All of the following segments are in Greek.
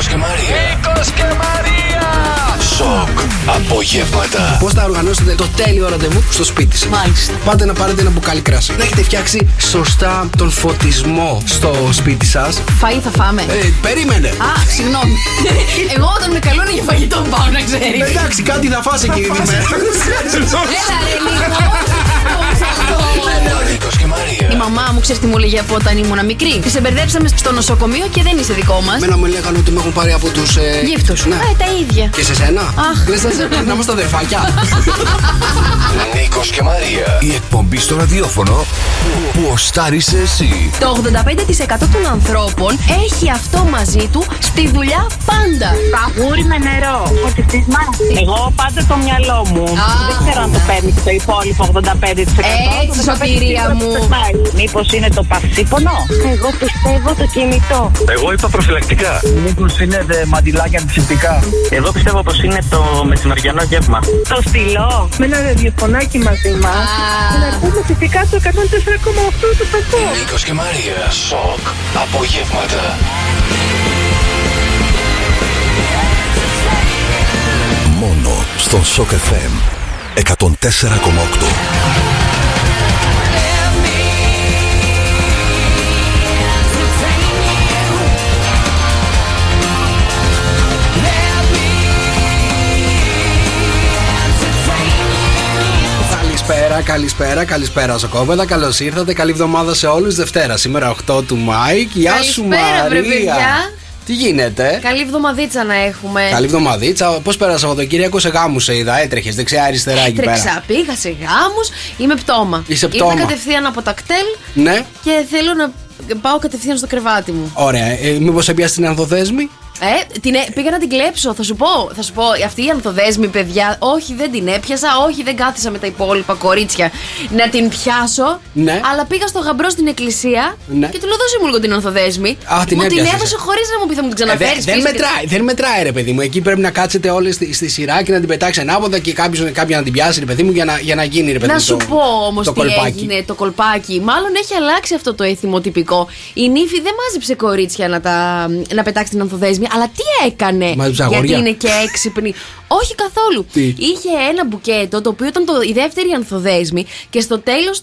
Νίκος και Μαρία. Νίκος και Μαρία. Σοκ. Απογεύματα. Πώς θα οργανώσετε το τέλειο ραντεβού στο σπίτι σας; Μάλιστα. Πάτε να πάρετε ένα μπουκάλι κράσι. Να έχετε φτιάξει σωστά τον φωτισμό στο σπίτι σας. Φαΐ θα φάμε. Ε, περίμενε. Α, συγγνώμη. Εγώ όταν με καλούν για φαγητό πάω να ξέρεις. Εντάξει, κάτι θα φας εκείνη τη μέρα. Έλα ρε λίγο. Νίκος και Μαρία. Η μαμά μου ξέρεις τι μου έλεγε από όταν ήμουν μικρή; Τη εμπερδέψαμε στο νοσοκομείο και δεν είσαι δικό μας. Μένα μου λέγανε ότι με έχουν πάρει από τους. Ε... Γύφτο. Ναι. Ε, τα ίδια. Και σε σένα. Αχ. Λες να- να είμαστε αδερφάκια. Νίκος και Μαρία. Η εκπομπή στο ραδιόφωνο που- που οστάρισε εσύ. Το 85% των ανθρώπων έχει αυτό μαζί του στη δουλειά πάντα. Παγούρι με νερό. Φωτιστής Εγώ πάντα το μυαλό μου. Α. Δεν ξέρω αν το παίρνει και το υπόλοιπο 85%. Έτσι, Το 85% σωτηρία μου. Περνάει. Μήπως είναι το πασίπονο; Εγώ πιστεύω το κινητό. Εγώ είπα προφυλακτικά. Μήπως είναι δε μαντιλάκια αντισηπτικά; Εγώ πιστεύω πως είναι το μεσημεριανό γεύμα. Το στυλό. Με ένα ραδιοφωνάκι μαζί μας. Α. Να πούμε φυσικά το 104,8 του σταθμό. Νίκος και Μαρία. Σοκ. Απογεύματα. Μόνο στον Σοκ FM 104,8. Καλησπέρα, καλησπέρα, καλησπέρα Σοκόπεδα. Καλώς ήρθατε. Καλή εβδομάδα σε όλους. Δευτέρα, σήμερα 8 του Μάη. Γεια σου, Καλησπέρα, βρε, Μαρία. παιδιά. Τι γίνεται; Καλή εβδομαδίτσα να έχουμε. Καλή εβδομαδίτσα. Πώς πέρασε Σαββατοκύριακο σε γάμους, σε είδα. Έτρεχες δεξιά-αριστερά εκεί πέρα. Έτρεξα, πήγα σε γάμους. Είμαι πτώμα. Είσαι πτώμα. Ήρθα κατευθείαν από τα κτέλ Ναι, και θέλω να πάω κατευθείαν στο κρεβάτι μου. ωραία. Ε, Μήπως έπιασε την ανθοδέσμη; Ε, την, έ- πήγα να την κλέψω. Θα σου πω, θα σου πω, αυτή η ανθοδέσμη, παιδιά, όχι δεν την έπιασα, όχι δεν κάθισα με τα υπόλοιπα κορίτσια να την πιάσω. Ναι. Αλλά πήγα στο γαμπρό στην εκκλησία Ναι. και του λέω δώσε μου λίγο την ανθοδέσμη. Α, την μου την έπιασες. έδωσε χωρίς να μου πει θα μου την Ε, ξαναφέρεις. δεν, δεν μετράει, δεν μετράει, ρε παιδί μου. Εκεί πρέπει να κάτσετε όλοι στη, στη σειρά και να την πετάξει ανάποδα και κάποιος, κάποια να την πιάσει, ρε παιδί μου, για να, για να γίνει, ρε παιδί Να μου. σου το- πω όμως το τι κολπάκι. έγινε το κολπάκι. Μάλλον έχει αλλάξει αυτό το έθιμο τυπικό. Η νύφη δεν μάζεψε κορίτσια να, τα, να πετάξει την ανθοδέσμη, αλλά τι έκανε. Μάζεψε γιατί αγόρια. είναι και έξυπνη; Όχι καθόλου. Τι; Είχε ένα μπουκέτο το οποίο ήταν το, η δεύτερη ανθοδέσμη και στο τέλος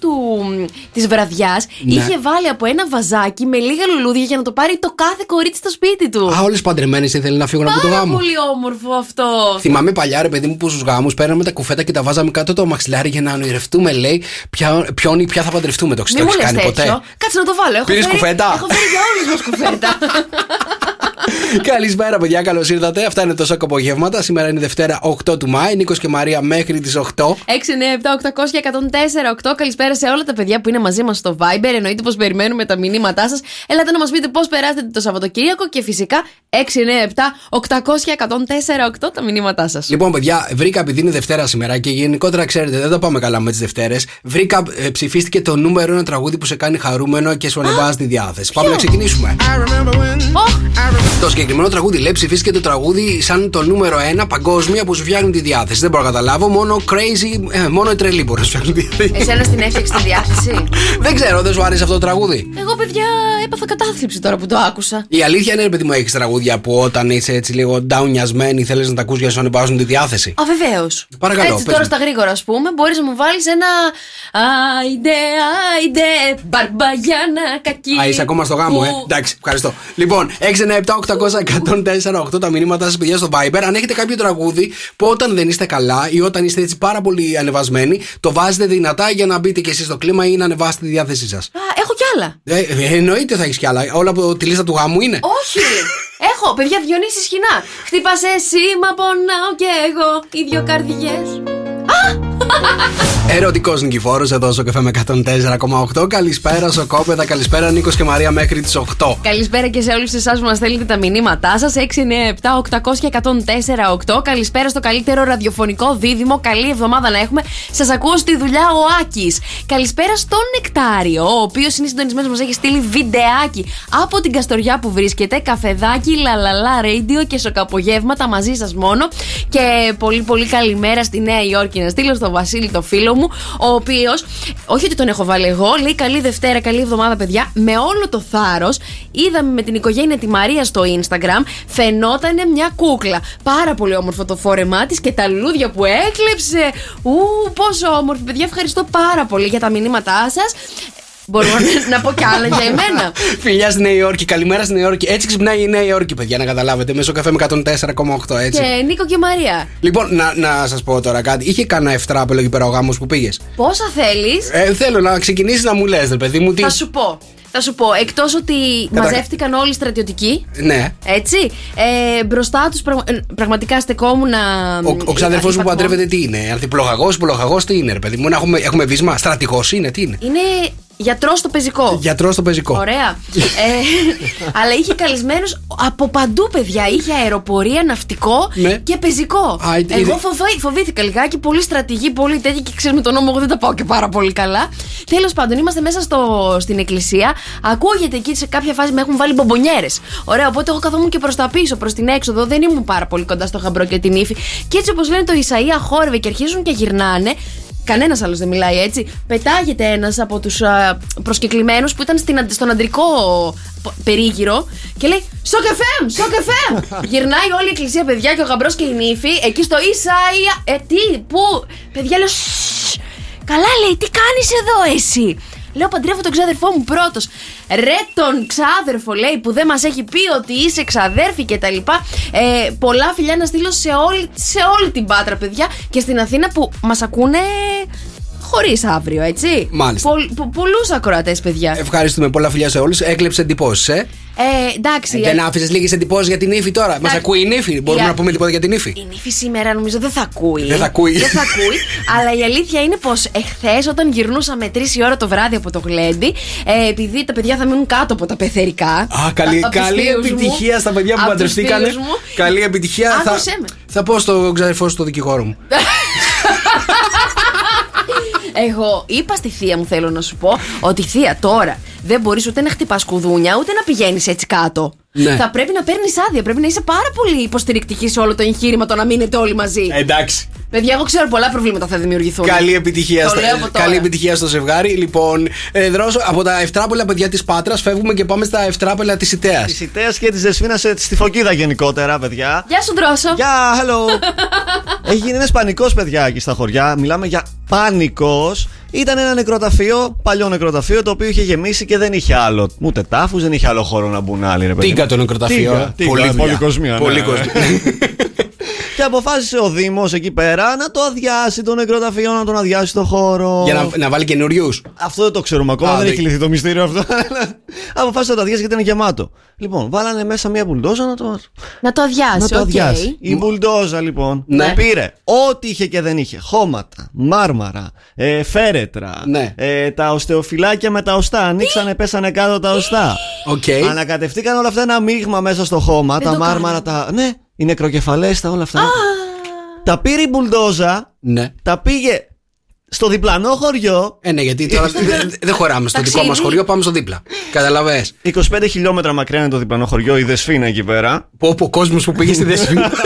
της βραδιάς Ναι. είχε βάλει από ένα βαζάκι με λίγα λουλούδια για να το πάρει το κάθε κορίτσι στο σπίτι του. Α, όλες παντρεμένες ήθελε να φύγουν από το Πάρα γάμο. πολύ όμορφο αυτό. Θυμάμαι παλιά, ρε παιδί μου, που στους γάμους παίρναμε τα κουφέτα και τα βάζαμε κάτω το μαξιλάρι για να ονειρευτούμε, λέει, ποια, ποιον ή ποια θα παντρευτούμε. Το Μην μου έχει λες κάνει τέτοιο. ποτέ. Κάτσε να το βάλω. Έχω Πήρες φέρει- κουφέτα; Έχω φέρει για όλους μας κουφέτα. Καλησπέρα, παιδιά, καλώς ήρθατε. Αυτά είναι το σοκ απογεύματα. Σήμερα είναι Δευτέρα 8 του Μάη. Νίκος και Μαρία μέχρι τις 8. 6, 9, 7, 800 και 104, 8. Καλησπέρα σε όλα τα παιδιά που είναι μαζί μας στο Viber. Εννοείται πως περιμένουμε τα μηνύματά σας. Έλατε να μας πείτε πώς περάσετε το Σαββατοκύριακο και φυσικά 6, 9, 7, 800 και 104, 8 τα μηνύματά σας. Λοιπόν, παιδιά, βρήκα επειδή είναι Δευτέρα σήμερα και γενικότερα ξέρετε, δεν τα πάμε καλά με τις Δευτέρες. Βρήκα, ε, ψηφίστηκε το νούμερο ένα τραγούδι που σε κάνει χαρούμενο και σου ανεβάζει τη διάθεση. Πάμε να ξεκινήσουμε. Το συγκεκριμένο τραγούδι λέει ψηφίστηκε το τραγούδι σαν το νούμερο ένα παγκόσμια που σου φτιάχνει τη διάθεση. Δεν μπορώ να καταλάβω. Μόνο crazy, ε, μόνο οι τρελοί μπορούν να σου φτιάχνουν τη διάθεση. Εσένα την έφτιαξες τη διάθεση; δεν ξέρω, δεν σου άρεσε αυτό το τραγούδι; Εγώ, παιδιά, έπαθα κατάθλιψη τώρα που το άκουσα. Η αλήθεια είναι, ρε παιδί μου, έχεις τραγούδια που όταν είσαι έτσι λίγο downιασμένη θέλεις να τα ακούς για να σου ανεβάζουν τη διάθεση. Α, βεβαίως. Παρακαλώ, Έτσι πες τώρα μου. στα γρήγορα, ας πούμε, μπορείς να μου βάλεις ένα. Άιντε, άιντε, μπαρμπαγιάνα κακή. Α, είσαι ακόμα στο γάμο, ε. που- Εντάξει, ευχαριστώ. Λοιπόν, 697-800-1048 τα μηνύματά σας, παιδιά, στο Viber. Αν έχετε κάποιο τραγούδι που όταν δεν είστε καλά ή όταν είστε έτσι πάρα πολύ ανεβασμένοι, το βάζετε δυνατά για να μπείτε και εσείς στο κλίμα ή να ανεβάσετε τη διάθεσή σας. Α, έχω κι άλλα. Ε, ε, εννοείται θα έχεις κι άλλα. Όλα από τη λίστα του γάμου είναι. Όχι! Έχω, παιδιά, Διονύσης Σχοινά. Χτύπας εσύ, μα πονάω κι εγώ. Οι δυο καρδιές. Ερωτικός νικηφόρος εδώ στο καφέ με 104,8. Καλησπέρα, Σοκόπεδα. Καλησπέρα, Νίκος και Μαρία μέχρι τις 8. Καλησπέρα και σε όλους εσάς που μας στέλνετε τα μηνύματά σας. 697 800 και 104 8. Καλησπέρα στο καλύτερο ραδιοφωνικό δίδυμο. Καλή εβδομάδα να έχουμε. Σας ακούω στη δουλειά ο Άκης. Καλησπέρα στον Νεκτάριο, ο οποίος είναι συντονισμένος, μας έχει στείλει βιντεάκι από την Καστοριά που βρίσκεται. Καφεδάκι, λαλαλά, radio και σοκαπογεύματα μαζί σας μόνο. Και πολύ πολύ καλημέρα στη Νέα Υόρκη να στείλω στο Βασίλη Βασίλη, το φίλο μου, ο οποίος, όχι ότι τον έχω βάλει εγώ, λέει καλή Δευτέρα, καλή εβδομάδα, παιδιά. Με όλο το θάρρος είδαμε με την οικογένεια τη Μαρία στο Instagram, φαινόταν μια κούκλα. Πάρα πολύ όμορφο το φόρεμά της και τα λουλούδια που έκλεψε. Ου, πόσο όμορφη, παιδιά. Ευχαριστώ πάρα πολύ για τα μηνύματά σας. Μπορώ να- να πω κι άλλα για εμένα. Φιλιά στη Νέα Υόρκη, καλημέρα στη Νέα Υόρκη. Έτσι ξυπνάει η Νέα Υόρκη, παιδιά, να καταλάβετε. Μέσω καφέ με 104,8 έτσι. Και Νίκο και Μαρία. Λοιπόν, να, να σας πω τώρα κάτι. Είχε κανένα εφτράπελο εκεί πέρα ο γάμος που πήγες; Πόσα θέλεις, Ε, θέλω να ξεκινήσεις να μου λες, ρε παιδί μου, τι. θα σου πω. Θα σου πω, εκτός ότι μαζεύτηκαν όλοι οι στρατιωτικοί, Ναι. έτσι. Ε, μπροστά τους πραγματικά στεκόμουν να. Ο, ο ξαδερφός μου που παντρεύεται τι είναι, Ανθιπλογαγό, πλογαγό, τι είναι, ρε παιδί μου. Να έχουμε, έχουμε βίσμα, στρατηγός είναι, τι είναι; Είναι γιατρός στο πεζικό. Γιατρός στο πεζικό. Ωραία. ε, αλλά είχε καλεσμένους από παντού, παιδιά. Είχε αεροπορία, ναυτικό Ναι. και πεζικό. Α, ε, Εγώ είδε- φοβά- φοβήθηκα λιγάκι. Πολύ στρατηγή, πολύ τέτοια και ξέρουμε τον νόμο. Εγώ δεν τα πάω και πάρα πολύ καλά. Τέλος πάντων, είμαστε μέσα στο, στην εκκλησία. Ακούγεται εκεί σε κάποια φάση με έχουν βάλει μπομπονιέρες. Ωραία, οπότε εγώ καθόμουν και προς τα πίσω, προς την έξοδο. Δεν ήμουν πάρα πολύ κοντά στο χαμπρό και την ύφη. Και έτσι όπως λένε το Ισαία χόρευε και αρχίζουν και γυρνάνε. Κανένας άλλος δεν μιλάει έτσι. Πετάγεται ένας από τους προσκεκλημένους που ήταν στην, αντε- στον αντρικό π- περίγυρο και λέει Στο κεφέμ, στο κεφέμ! Γυρνάει όλη η εκκλησία, παιδιά, και ο γαμπρός και η νύφη εκεί στο Ισαία. Ε, τι, πού. Παιδιά, λέω «Σσσσ». Καλά λέει, τι κάνει εδώ εσύ. Λέω παντρεύω τον ξάδερφό μου πρώτος. Ρε τον ξάδερφο λέει που δεν μας έχει πει ότι είσαι ξαδέρφη και τα λοιπά. Ε, πολλά φιλιά να στείλω σε όλη, σε όλη την πάτρα, παιδιά. Και στην Αθήνα που μας ακούνε χωρίς αύριο, έτσι. Μάλιστα. Πολλούς ακροατές, παιδιά. Ευχαριστούμε πολλά φιλιά σε όλους. Έκλεψε εντυπώσεις, ε. Ε, εντάξει. Δεν ε, άφησες λίγες εντυπώσεις για την ύφη τώρα. Μας Εντάξει. ακούει η νύφη. Μπορούμε Η- να πούμε τίποτα για την ύφη; Η νύφη σήμερα νομίζω δεν θα ακούει. Δεν θα ακούει. Δεν θα ακούει. αλλά η αλήθεια είναι πως εχθές, όταν γυρνούσαμε 3 η ώρα το βράδυ από το γλέντι, ε, επειδή τα παιδιά θα μείνουν κάτω από τα πεθερικά. Α, καλή, από τους καλή φίλους μου, επιτυχία στα παιδιά που από τους παντρευτήκανε. φίλους μου. Καλή επιτυχία. Θα, Άκουσέ με. θα πω στον ξαδερφό σου, στο δικηγόρο μου. Εγώ είπα στη θεία μου, θέλω να σου πω, ότι θεία τώρα δεν μπορείς ούτε να χτυπάς κουδούνια, ούτε να πηγαίνεις έτσι κάτω. Ναι. Θα πρέπει να παίρνεις άδεια. Πρέπει να είσαι πάρα πολύ υποστηρικτική σε όλο το εγχείρημα το να μείνετε όλοι μαζί. Εντάξει. Παιδιά, εγώ ξέρω πολλά προβλήματα θα δημιουργηθούν. Καλή επιτυχία, Το στα- λέω από τώρα. καλή επιτυχία στο ζευγάρι. Λοιπόν, ε, δρόσο, από τα ευτράπελα παιδιά της Πάτρας φεύγουμε και πάμε στα ευτράπελα της Ιταία. Της Ιταία και της Δεσφίνα στη Φωκίδα γενικότερα, παιδιά. Γεια σου, Δρόσο. Γεια, hello. Έχει γίνει ένας πανικός, παιδιά, εκεί στα χωριά. Μιλάμε για πανικός. Ήταν ένα νεκροταφείο, παλιό νεκροταφείο, το οποίο είχε γεμίσει και δεν είχε άλλο. Ούτε τάφους, δεν είχε άλλο χώρο να μπουν άλλοι, ρε παιδί. Τίγκα το νεκροταφείο. Τίγκα, τίγκα, Πολύ δουλειά. πολυκοσμία, ναι. Πολυκοσμία. Και αποφάσισε ο Δήμος εκεί πέρα να το αδειάσει το νεκροταφείο, να τον αδειάσει το χώρο. Για να, να βάλει καινούριους. Αυτό δεν το ξέρουμε ακόμα, Α, δεν δεν- έχει λυθεί το μυστήριο αυτό. Αποφάσισε να το αδειάσει γιατί ήταν γεμάτο. Λοιπόν, βάλανε μέσα μια μπουλντόζα να το, Να το αδειάσει. να το οκ. αδειάσει. Η μπουλντόζα λοιπόν Ναι. πήρε ό,τι είχε και δεν είχε. Χώματα, μάρμαρα, ε, φέρετρα, Ναι. ε, τα οστεοφυλάκια με τα οστά. Ανοίξανε, πέσανε κάτω τα οστά. Οκ. Ανακατευτήκαν όλα αυτά ένα μείγμα μέσα στο χώμα. τα το μάρμαρα, τα. Ναι, οι νεκροκεφαλές, τα όλα αυτά. Τα πήρε η μπουλντόζα, Ναι. τα πήγε στο διπλανό χωριό. Ε, ναι, γιατί τώρα δεν δεν χωράμε στο δικό μας Ταξίδι. χωριό, πάμε στο δίπλα. Καταλαβέ. 25 χιλιόμετρα μακριά είναι το διπλανό χωριό, η Δεσφίνα εκεί πέρα. Πω, πω, ο κόσμος που πήγε στη Δεσπίνα.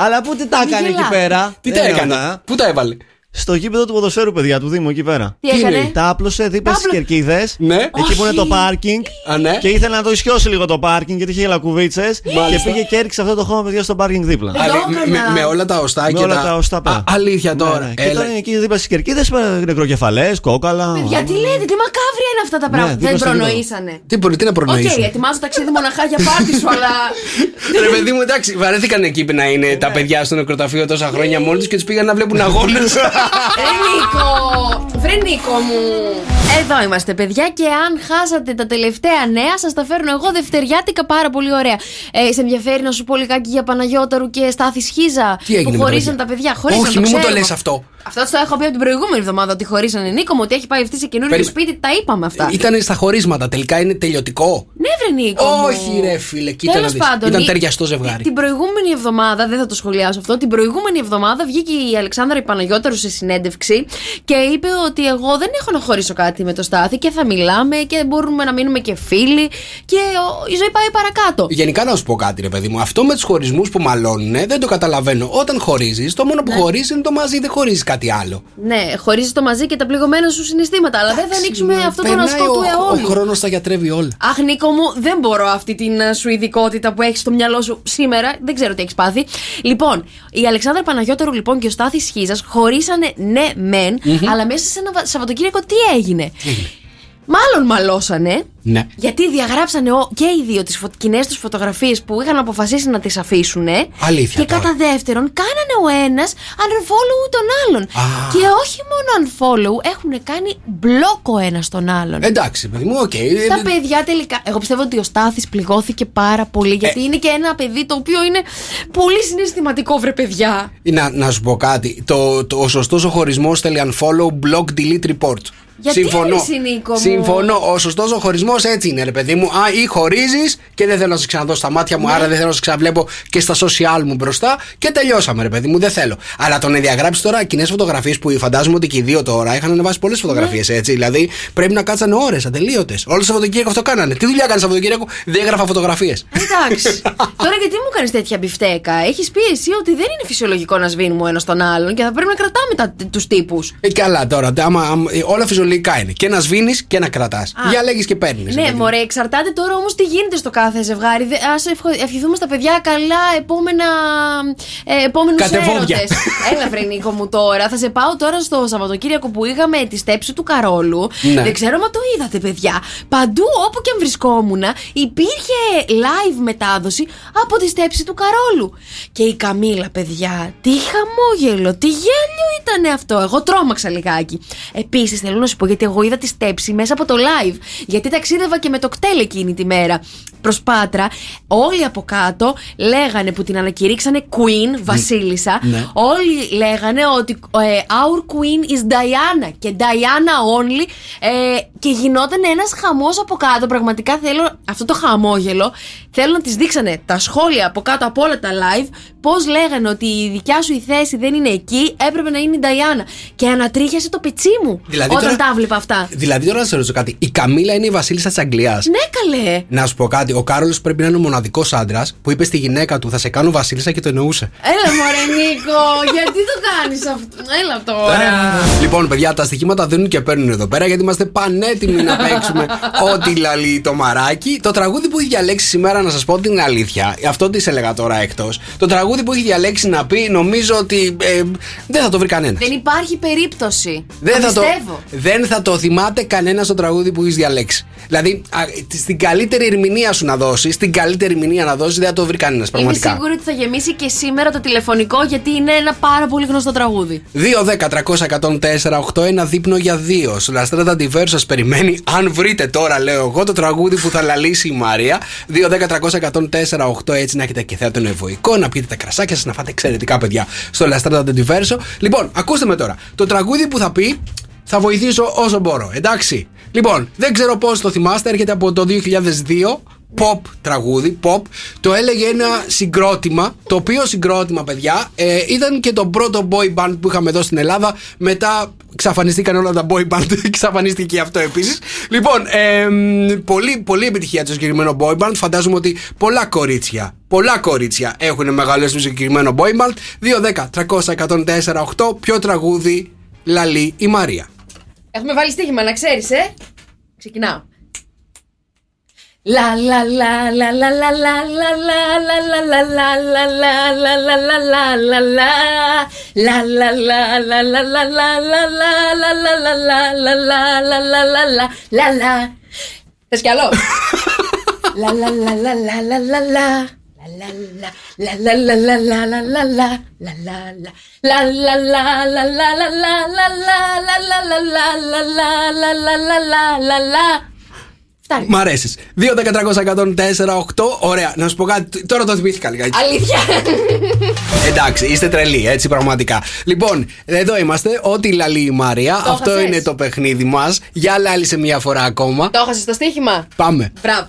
Αλλά πού τι τα Μη έκανε εκεί γελάτε. πέρα; Τι Δεν τα είναι έκανε, αυτά. πού τα έβαλε; Στο γήπεδο του ποδοσφαίρου, παιδιά, του Δήμου εκεί πέρα. Τι Τι έκανε; είναι, Τα άπλωσε δίπλα Τα στι άπλω- κερκίδες. Ναι. Εκεί που είναι το πάρκινγκ. Α, ναι. Και ήθελε να το ισιώσει λίγο το πάρκινγκ γιατί είχε λακκουβίτσε. Και Μάλιστα. πήγε και έριξε αυτό το χώμα, παιδιά, στο πάρκινγκ δίπλα. Δεν Α, το με- έκανα. με, με όλα τα οστά Με και όλα τα οστά πέρα. Α, αλήθεια Ναι, τώρα. ναι. Και Έλα. τώρα είναι εκεί δίπλα στις κερκίδες, νεκροκεφαλές, κόκαλα. Γιατί λέτε, τι μακάβρια είναι αυτά τα πράγματα. δίπλα δεν στο γήπεδο. προνοήσανε. Τι μπορεί, τι να Οκ, προνοήσουμε. ετοιμάζω ταξίδι μοναχά για πάρτι σου, αλλά. Ρε παιδί μου, εντάξει, βαρέθηκαν εκεί να είναι τα παιδιά στο νεκροταφείο τόσα χρόνια μόνοι τους και τους πήγαν να βλέπουν αγώνες. Ρε Νίκο! Βρε Νίκο μου! Εδώ είμαστε, παιδιά, και αν χάσατε τα τελευταία νέα, σας τα φέρνω εγώ δευτεριάτικα πάρα πολύ ωραία. Ε, σε ενδιαφέρει να σου πω λιγάκι για Παναγιώταρου και Στάθη Σχίζα Τι έγινε που με τα χωρίσαν παιδιά; τα παιδιά. Χωρίσαν, Όχι, μη μου το ξέρουμε. λες αυτό. Αυτό το έχω πει από την προηγούμενη εβδομάδα ότι χωρίσανε Νίκο μου, ότι έχει πάει αυτή σε καινούριο Περίμενε. σπίτι. Τα είπαμε αυτά. Ήταν στα χωρίσματα, τελικά είναι τελειωτικό. Ναι, βρε Νίκο. μου. Όχι, ρε φίλε, κοίτα Τέλος να δεις. πάντων, Ήταν η- ταιριαστό ζευγάρι. Την προηγούμενη εβδομάδα, δεν θα το σχολιάσω αυτό, την προηγούμενη εβδομάδα βγήκε η Αλεξάνδρα Παναγιώτερου σε συνέντευξη και είπε ότι εγώ δεν έχω να χωρίσω κάτι με το Στάθη και θα μιλάμε και μπορούμε να μείνουμε και φίλοι και ο- η ζωή πάει παρακάτω. Γενικά να σου πω κάτι, ρε παιδί μου. Αυτό με τους χωρισμούς που μαλώνουν δεν το καταλαβαίνω. Όταν χωρίζεις, το μόνο Ναι. που χωρίζεις είναι το μαζί, δεν χωρίζεις κάτι άλλο. Ναι, χωρίζεις το μαζί και τα πληγωμένα σου συναισθήματα, αλλά δεν θα ανοίξουμε αυτό το Περνάει ασκό του ο, ο αιώλου. χρόνος τα γιατρεύει όλα. Αχ, Νίκο μου, δεν μπορώ αυτή την ε, σου ειδικότητα που έχεις στο μυαλό σου σήμερα. Δεν ξέρω τι έχεις πάθει. Λοιπόν, η Αλεξάνδρα Παναγιώτερου λοιπόν και ο Στάθης Χίζα χωρίσανε ναι, μεν, αλλά μέσα σε ένα βα- Σαββατοκύριακο τι έγινε. Μάλλον μαλώσανε. Ναι. Γιατί διαγράψανε ο- και οι δύο τις φω... κοινές τους φωτογραφίες που είχαν αποφασίσει να τις αφήσουν. Αλήθεια Και τώρα. κατά δεύτερον, κάνανε ο ένας unfollow τον άλλον. Και όχι μόνο unfollow, έχουν κάνει μπλόκο ο ένας τον άλλον. Εντάξει, παιδί μου, οκ. Τα παιδιά τελικά. Εγώ πιστεύω ότι ο Στάθης πληγώθηκε πάρα πολύ. Γιατί είναι και ένα παιδί το οποίο είναι πολύ συναισθηματικό, βρε παιδιά. Να, να σου πω κάτι. Το, το, ο σωστός ο χωρισμός θέλει unfollow, block, delete, report. Γιατί, Συμφωνώ. ρε, εσύ, Νίκο μου; Συμφωνώ. Ο σωστός ο χωρισμός έτσι είναι, ρε παιδί μου. Α, ή χωρίζεις και δεν θέλω να σε ξαναδώ στα μάτια μου, Ναι. άρα δεν θέλω να σε ξαναβλέπω και στα social μου μπροστά και τελειώσαμε, ρε παιδί μου. Δεν θέλω. Αλλά το να διαγράψει τώρα κοινές φωτογραφίες που φαντάζομαι ότι και οι δύο τώρα είχαν ανεβάσει πολλές φωτογραφίες Ναι. έτσι. Δηλαδή πρέπει να κάτσανε ώρες ατελείωτες. Όλο το Σαββατοκύριακο αυτό κάνανε. Τι δουλειά κάνεις Σαββατοκύριακο, διέγραφα φωτογραφίες. Εντάξει. Τώρα γιατί μου κάνεις τέτοια μπιφτέκα; Έχεις πει εσύ ότι δεν είναι φυσιολογικό να σβήνουμε ο ένας τον άλλον και θα πρέπει να κρατάμε τους τύπους. Ε, καλά τώρα, άμα, άμα- ε, όλα φυσιολογικά είναι. Και να σβήνεις και να κρατάς. Για λέγεις και παίρνεις. Ναι, μωρέ, εξαρτάται τώρα όμως τι γίνεται στο κάθε ζευγάρι. Α ευχηθούμε στα παιδιά καλά επόμενα. Ε, Επόμενους Κατεβόδια. έρωτες. Έλα, βρε Νίκο μου τώρα. Θα σε πάω τώρα στο Σαββατοκύριακο που είχαμε τη στέψη του Καρόλου. Ναι. Δεν ξέρω μα το είδατε, παιδιά. Παντού όπου και αν βρισκόμουν υπήρχε live μετάδοση από τη στέψη του Καρόλου. Και η Καμίλα, παιδιά, τι χαμόγελο, τι γέλιο ήταν αυτό. Εγώ τρόμαξα λιγάκι. Επίσης, θέλω να σου πω γιατί εγώ είδα τη στέψη μέσα από το live. Γιατί ταξίδευα και με το κτέλ εκείνη τη μέρα. Προς Πάτρα, όλοι από κάτω λέγανε που την ανακηρύξανε Queen, Βασίλισσα. Ναι. Όλοι λέγανε ότι ε, Our Queen is Diana και Diana only. ε, και γινόταν ένας χαμός από κάτω. Πραγματικά θέλω αυτό το χαμόγελο. Θέλω να τη δείξανε τα σχόλια από κάτω από όλα τα live. Πώς λέγανε ότι η δικιά σου η θέση δεν είναι εκεί, έπρεπε να είναι η Diana. Και ανατρίχιασε το πετσί μου Δηλαδή όταν τώρα- τα βλέπα αυτά. Δηλαδή τώρα να σε ρωτήσω κάτι. Η Καμίλα είναι η Βασίλισσα της Αγγλίας. Ναι, καλέ. Να σου πω κάτι. Ο Κάρολος πρέπει να είναι ο μοναδικός άντρας που είπε στη γυναίκα του Θα σε κάνω Βασίλισσα και το εννοούσε. Έλα μωρέ Νίκο, γιατί το κάνεις αυτό; Έλα τώρα. Λοιπόν, παιδιά, τα στοιχήματα δίνουν και παίρνουν εδώ πέρα γιατί είμαστε πανέτοιμοι να παίξουμε ό,τι λαλεί το μαράκι. Το τραγούδι που έχει διαλέξει σήμερα, να σας πω την αλήθεια, αυτό τις σε έλεγα τώρα εκτός. Το τραγούδι που έχει διαλέξει να πει, νομίζω ότι ε, δεν θα το βρει κανένας. Δεν υπάρχει περίπτωση. Δεν θα, το, πιστεύω. Δεν θα το θυμάται κανένα το τραγούδι που έχεις διαλέξει. Δηλαδή, α, στην καλύτερη ερμηνεία σου να δώσεις, στην καλύτερη ερμηνεία να δώσεις, δεν θα το βρει κανένας Είμαι πραγματικά. σίγουρη ότι θα γεμίσει και σήμερα το τηλεφωνικό γιατί είναι ένα πάρα πολύ γνωστό τραγούδι. 2-10-300-104-8 ένα δείπνο για δύο. Στο Λαστρέτα Diverse σας περιμένει. Αν βρείτε τώρα, λέω εγώ, το τραγούδι που θα λαλήσει η Μαρία. 2-10-300-104-8 έτσι να έχετε και θέατρο ευωικό, να πιείτε τα κρασάκια σας, να φάτε εξαιρετικά παιδιά στο Λαστρέτα Diverse. Λοιπόν, ακούστε με τώρα. Το τραγούδι που θα πει θα βοηθήσω όσο μπορώ, εντάξει. Λοιπόν, δεν ξέρω πώς το θυμάστε, έρχεται από το 2002 pop τραγούδι, pop. Το έλεγε ένα συγκρότημα, το οποίο συγκρότημα, παιδιά, ε, ήταν και το πρώτο boy band που είχαμε εδώ στην Ελλάδα. Μετά εξαφανιστήκαν όλα τα boy band, εξαφανίστηκε και αυτό επίσης. Λοιπόν, ε, πολύ, πολύ επιτυχία το συγκεκριμένο boy band. Φαντάζομαι ότι πολλά κορίτσια, πολλά κορίτσια έχουν μεγαλώσει το συγκεκριμένο boy band. 2, 10, 300, 104, 8. Ποιο τραγούδι λαλεί η Μαρία. Αφού με βάλει στίχημα να ξέρει ε! Ξεκινάω. Λα λα λα λα λα λα λα λα λα λα λα λα λα λα λα λα λα λα λα λα. Θε κι άλλο. Λα λα λα λα λα λα λα λα. Μ' αρέσεις. 2-13-104-8. Ωραία. Να σου πω κάτι. Τώρα το θυμήθηκα λιγάκι. Αλήθεια. Εντάξει, είστε τρελοί, έτσι πραγματικά. Λοιπόν, εδώ είμαστε. Ό,τι λαλεί η Μαρία. Αυτό είναι το παιχνίδι μας. Για λάλησε μια φορά ακόμα. Το έχασες το στοίχημα; Πάμε. Μπράβο.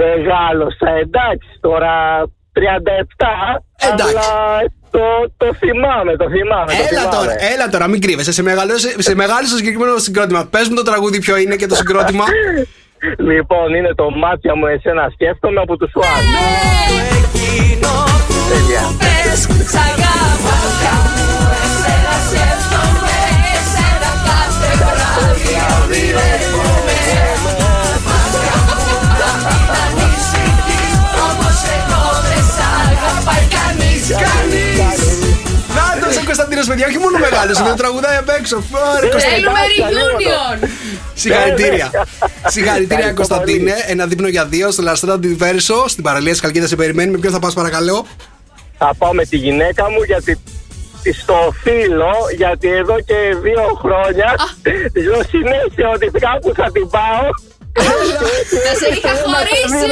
Μεγάλωσα, εντάξει, τώρα 37. Εντάξει. Αλλά το, το θυμάμαι, το θυμάμαι. το Έλα θυμάμαι. τώρα, έλα τώρα, μην κρύβεσαι. Σε μεγάλωσε, σε μεγάλωσε το συγκεκριμένο συγκρότημα. Πες μου το τραγούδι ποιο είναι και το συγκρότημα. Λοιπόν, είναι το μάτια μου εσένα σκέφτομαι από τους Σουάνς. Τέλεια. Κωνσταντίνος, παιδιά, όχι μόνο μεγάλωσε, δεν τραγουδάει απ' έξω. Ωραία, Κωνσταντίνε. Θέλουμε reunion Συγχαρητήρια. Συγχαρητήρια, Ευχαριστώ Κωνσταντίνε. Ένα δείπνο για δύο στο Λαστρά Diverso. Στην παραλία της Καλκίδα σε περιμένει. Με ποιον θα πας, παρακαλώ; Θα πάω με τη γυναίκα μου γιατί τη στο φίλο, γιατί εδώ και δύο χρόνια τη λέω συνέχεια ότι κάπου θα την πάω. Θα σε είχα χωρίσει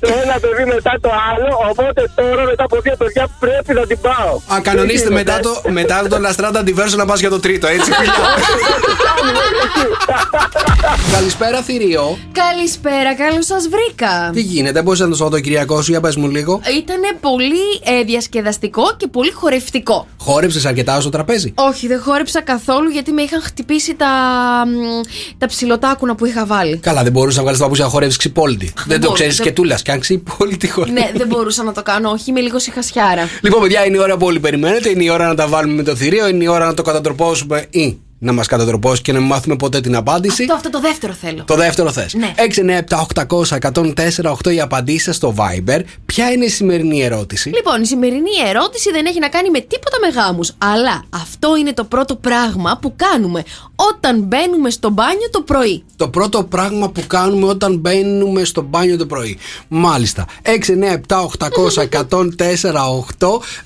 Το ένα παιδί μετά το άλλο, οπότε τώρα μετά από δύο παιδιά πρέπει να την πάω. Α, κανονίστε μετά το, μετά το Λαστράτα Diverso να πας για το τρίτο, έτσι. φιλιά. Καλησπέρα, Θηρίο. Καλησπέρα, καλώς σας βρήκα Τι γίνεται, πώς ήταν το Σαββατοκυριακό σου, για πες μου λίγο. Ήταν πολύ ε, διασκεδαστικό και πολύ χορευτικό. Χόρεψες αρκετά στο τραπέζι; Όχι, δεν χόρεψα καθόλου γιατί με είχαν χτυπήσει τα, μ, τα ψιλοτάκουνα που είχα βάλει. Καλά, δεν μπορούσε να βγάλει τα παπούτσια να χορεύεις ξυπόλυτη. Δεν το μπορούσα. ξέρεις και τούλας. Και αν ξυπόλυτη χορεύεις. ναι, δεν μπορούσα να το κάνω. Όχι, είμαι λίγο σιχασιάρα. Λοιπόν, παιδιά, είναι η ώρα που όλοι περιμένετε. Είναι η ώρα να τα βάλουμε με το θηρίο. Είναι η ώρα να το κατατροπώσουμε ή να μας κατατροπώσει και να μην μάθουμε ποτέ την απάντηση. Αυτό, αυτό το δεύτερο θέλω. Το δεύτερο θες. Ναι. 697-800-1048 οι απαντήσεις στο Viber. Ποια είναι η σημερινή ερώτηση; Λοιπόν, η σημερινή ερώτηση δεν έχει να κάνει με τίποτα με γάμους Αλλά αυτό είναι το πρώτο πράγμα που κάνουμε όταν μπαίνουμε στο μπάνιο το πρωί. Το πρώτο πράγμα που κάνουμε όταν μπαίνουμε στο μπάνιο το πρωί. Μάλιστα. 697-800-1048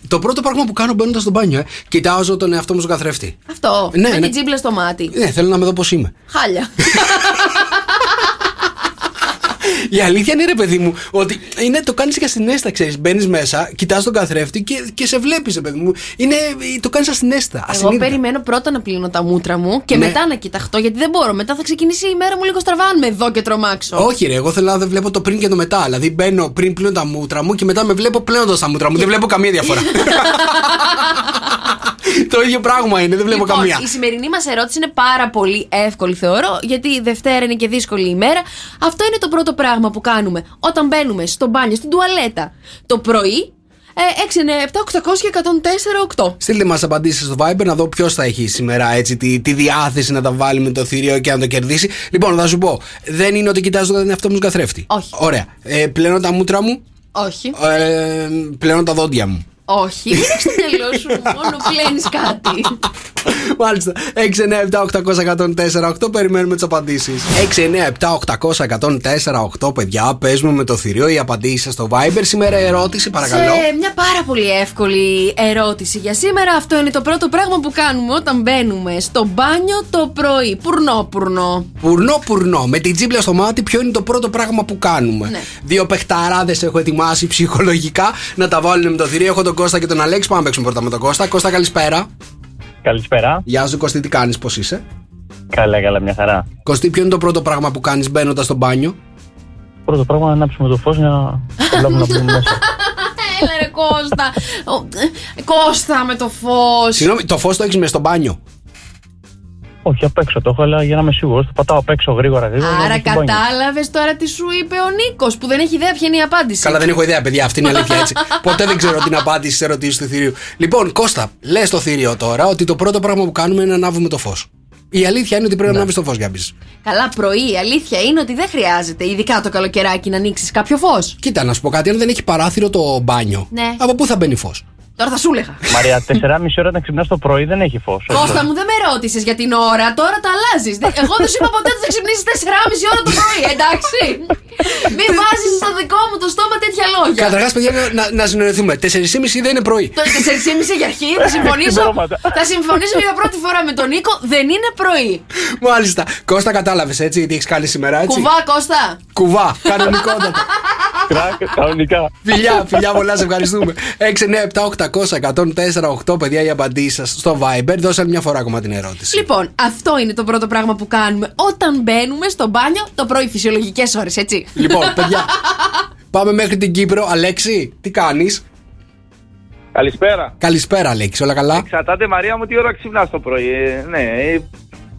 Το πρώτο πράγμα που κάνω μπαίνοντας στο μπάνιο, ε. Κοιτάζω τον εαυτό μου στον καθρέφτη. Αυτό. Ναι, με ναι. την τζίμπλα στο μάτι. Ναι, θέλω να με δω πώς είμαι. Χάλια. Η αλήθεια είναι, ρε παιδί μου, ότι είναι, το κάνεις και ασυνέστα, ξέρεις. Μπαίνεις μέσα, κοιτάς τον καθρέφτη και, και σε βλέπεις, ρε παιδί μου. Είναι, το κάνεις ασυνέστα. Εγώ ασυνείδητα. περιμένω πρώτα να πλύνω τα μούτρα μου και Ναι. μετά να κοιταχτώ γιατί δεν μπορώ. Μετά θα ξεκινήσει η μέρα μου λίγο στραβά αν με δω και τρομάξω. Όχι, ρε, εγώ θέλω να δεν βλέπω το πριν και το μετά. Δηλαδή μπαίνω πριν πλύνω τα μούτρα μου και μετά με βλέπω πλένοντας τα μούτρα μου. Δεν βλέπω καμία διαφορά. το ίδιο πράγμα είναι, δεν βλέπω Λοιπόν, καμία. η σημερινή μας ερώτηση είναι πάρα πολύ εύκολη, θεωρώ, γιατί η Δευτέρα είναι και δύσκολη ημέρα. Αυτό είναι το πρώτο πράγμα που κάνουμε όταν μπαίνουμε στο μπάνιο, στην τουαλέτα το πρωί. Ε, 6, 9, 7, 800 και 104, 8. Στείλτε μας απαντήσεις στο Viber να δω ποιος θα έχει σήμερα έτσι, τη, τη διάθεση να τα βάλει με το θηρίο και να το κερδίσει. Λοιπόν, θα σου πω, δεν είναι ότι κοιτάζω τον εαυτό μου στον καθρέφτη. Όχι. Ωραία. Ε, πλένω τα μούτρα μου, Όχι. ε, πλένω τα δόντια μου. Όχι. Μην έχεις στο μυαλό σου μόνο πλένεις κάτι. Μάλιστα. 697-800-1048 περιμένουμε τις απαντήσεις. 697-800-1048 παιδιά, παίζουμε με το θηρίο οι απαντήσεις στο Viber. Σήμερα ερώτηση, παρακαλώ. Σε μια πάρα πολύ εύκολη ερώτηση για σήμερα. Αυτό είναι το πρώτο πράγμα που κάνουμε όταν μπαίνουμε στο μπάνιο το πρωί. Πουρνό, πουρνό. Πουρνό, πουρνό. Με την τζίμπλα στο μάτι, ποιο είναι το πρώτο πράγμα που κάνουμε; Ναι. Δύο παιχταράδες έχω ετοιμάσει ψυχολογικά να τα βάλουν με το θηρίο. Έχω τον Κώστα και τον Αλέξη. Πάμε να παίξουμε πρώτα με τον Κώστα. Κώστα, καλησπέρα. Καλησπέρα. Γεια σου, Κωστή, τι κάνεις, πώς είσαι; Καλά, καλά, μια χαρά. Κωστή, ποιο είναι το πρώτο πράγμα που κάνεις μπαίνοντας στο μπάνιο; Πρώτο πράγμα να ανάψουμε το φως για να προλάβουμε να μπούμε μέσα. Έλα ρε Κώστα. Ο, ε, Κώστα με το φως. Συγγνώμη, το φως το έχεις με στο μπάνιο; Όχι, απ' έξω το έχω, αλλά για να είμαι σίγουρος, το πατάω απ' έξω γρήγορα γρήγορα. Άρα να μπω στο μπάνιο. κατάλαβες τώρα τι σου είπε ο Νίκος που δεν έχει ιδέα ποια είναι η απάντηση. Καλά, δεν έχω ιδέα, παιδιά. Αυτή είναι η αλήθεια έτσι. Ποτέ δεν ξέρω την απάντηση στις ερωτήσεις του θηρίου. Λοιπόν, Κώστα, λες στο θηρίο τώρα ότι το πρώτο πράγμα που κάνουμε είναι να ανάβουμε το φως. Η αλήθεια είναι ότι πρέπει να ανάβεις το φως για να μπεις. Καλά, πρωί. Η αλήθεια είναι ότι δεν χρειάζεται, ειδικά το καλοκαιράκι, να ανοίξεις κάποιο φως. Κοίτα, να σου πω κάτι, αν δεν έχει παράθυρο το μπάνιο, Ναι. από πού θα μπαίνει φως; Τώρα θα σου έλεγα. Μαρία, 4,5 ώρα να ξυπνάς το πρωί δεν έχει φως. Κώστα μου, δεν με ρώτησες για την ώρα, τώρα τα αλλάζεις. Εγώ δεν σου είπα ποτέ ότι θα ξυπνήσεις 4,5 ώρα το πρωί, εντάξει. Μην βάζεις στο δικό μου το στόμα τέτοια λόγια. Καταρχάς, παιδιά, να, να συνοηθούμε. 4,5 δεν είναι πρωί. Το 4,5 για αρχή θα συμφωνήσω. θα συμφωνήσω για πρώτη φορά με τον Νίκο, δεν είναι πρωί. Μάλιστα. Κώστα, κατάλαβες έτσι τι έχεις κάνει σήμερα, έτσι; Κουβά, Κώστα. Κουβά, κανονικότατα. Κανονικά. φιλιά, φιλιά πολλά, σε ευχαριστούμε. 6, 9, 7, 800 104, 8 παιδιά οι απαντήσεις σας στο Viber. Δώσε μια φορά ακόμα την ερώτηση. Λοιπόν, αυτό είναι το πρώτο πράγμα που κάνουμε όταν μπαίνουμε στο μπάνιο το πρωί, φυσιολογικές ώρες, έτσι. Λοιπόν, παιδιά, πάμε μέχρι την Κύπρο. Αλέξη, τι κάνεις; Καλησπέρα. Καλησπέρα, Αλέξη, όλα καλά; Εξαρτάται, Μαρία μου, τι ώρα ξυπνάς το πρωί. Ε, ναι, ε,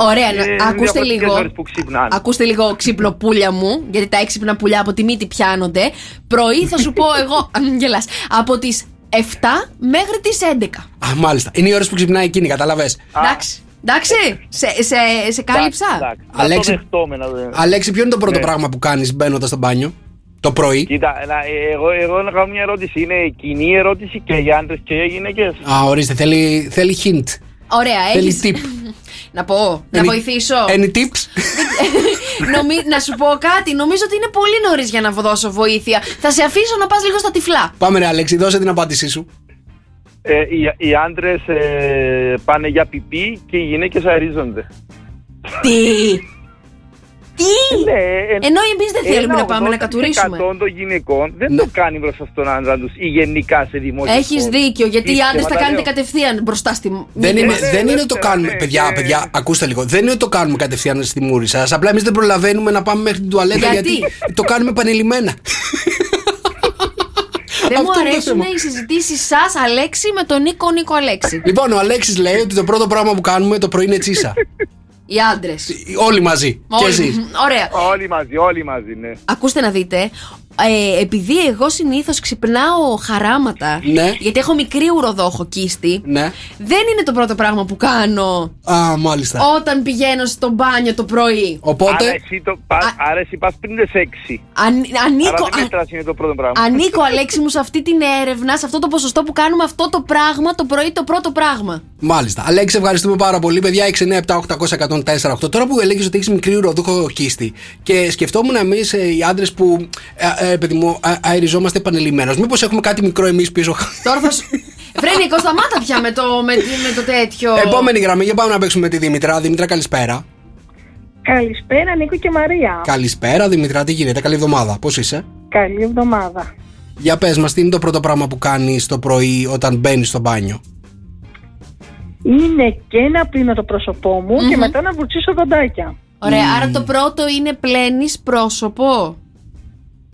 Ωραία, ε, να- είναι ακούστε διαφορετικές λίγο. ώρες που ξυπνάνε. Ακούστε λίγο ξυπνοπούλια μου, γιατί τα έξυπνα πουλιά από τη μύτη πιάνονται. Πρωί θα σου πω εγώ, μ, γελάς, από τις 7 μέχρι τις 11. Α, μάλιστα. Είναι οι ώρες που ξυπνάει εκείνη, κατάλαβες; Εντάξει. Εντάξει, σε, σε, σε κάλυψα. Εντάξει, να Αλέξη- το δεχτώ, να το- Αλέξη, ποιο είναι το πρώτο Ναι. πράγμα που κάνεις μπαίνοντας στο μπάνιο το πρωί; Κοίτα, να- ε, εγώ, εγώ να κάνω μια ερώτηση. Είναι κοινή ερώτηση και για άντρες και για γυναίκες; Α, ορίστε, θέλει, θέλει hint. Ωραία, Θέλει έχεις... tip. να πω, να Any- βοηθήσω. Any tips? Νομι- να σου πω κάτι, νομίζω ότι είναι πολύ νωρίς για να δώσω βοήθεια. Θα σε αφήσω να πας λίγο στα τυφλά. Πάμε ρε Αλέξη, δώσε την απάντησή σου. Ε, οι, οι άντρες πάνε για πιπί και οι γυναίκες αερίζονται. Τι! Τι! Ναι, ε, Ενώ εμείς δεν θέλουμε ένα να πάμε να κατουρίσουμε. 80% των γυναικών δεν Ναι. το κάνει μπροστά στον άντρα τους ή γενικά σε δημόσια. Έχεις χώρους. δίκιο, γιατί οι Είστε, άντρες τα μα τα κάνετε λέω. κατευθείαν μπροστά στη. Δεν είναι, ναι, δεν είναι ναι, το ναι, κάνουμε. ναι, παιδιά, ναι. παιδιά, ακούστε λίγο. Δεν είναι ότι το κάνουμε κατευθείαν στη μούρη σας. Απλά εμείς δεν προλαβαίνουμε να πάμε μέχρι την τουαλέτα Γιατί; γιατί, το κάνουμε επανειλημμένα. Δεν μου Αυτό είναι το αρέσουν θέμα. οι συζητήσεις σας, Αλέξη, με τον Νίκο Νίκο Αλέξη. λοιπόν, ο Αλέξης λέει ότι το πρώτο πράγμα που κάνουμε το πρωί είναι τσίσα. Οι άντρες. Όλοι μαζί. Και εσείς. Ωραία. Όλοι μαζί, όλοι μαζί, ναι. Ακούστε να δείτε. Ε, επειδή εγώ συνήθως ξυπνάω χαράματα. Ναι. Γιατί έχω μικρή ουροδόχο κίστη. Ναι. Δεν είναι το πρώτο πράγμα που κάνω Α, μάλιστα. όταν πηγαίνω στο μπάνιο το πρωί. Άρα Οπότε. εσύ, το, πα, άρα εσύ πας πριν τις 6. Αν, ανήκω, Άρα δεν α- μετράς είναι το πρώτο πράγμα. ανήκω, Αλέξη μου, σε αυτή την έρευνα, σε αυτό το ποσοστό που κάνουμε αυτό το πράγμα το πρωί, το πρώτο πράγμα. Μάλιστα. Αλέξη, ευχαριστούμε πάρα πολύ. Παιδιά, 6, 9, 7, 800, 104, 8. Τώρα που έλεγες ότι έχεις μικρή ουροδούχο κίστη και σκεφτόμουν εμείς οι άντρες που, ε, ε, παιδί μου, α- αεριζόμαστε επανελειμμένω. Μήπως έχουμε κάτι μικρό εμείς πίσω; Τώρα θα σου. Βρε Νίκο, σταμάτα πια με το, με, με το τέτοιο. Επόμενη γραμμή, για πάμε να παίξουμε τη Δήμητρα. Δήμητρα, καλησπέρα. Καλησπέρα Νίκο και Μαρία. Καλησπέρα, Δήμητρα, τι γίνεται, καλή εβδομάδα. Πώς είσαι; Καλή εβδομάδα. Για πες μας, τι είναι το πρώτο πράγμα που κάνεις το πρωί όταν μπαίνεις στο μπάνιο; Είναι και να πλύνω το πρόσωπό μου και μετά να βουρτσίσω δοντάκια. Ωραία, άρα το πρώτο είναι πλένεις πρόσωπο.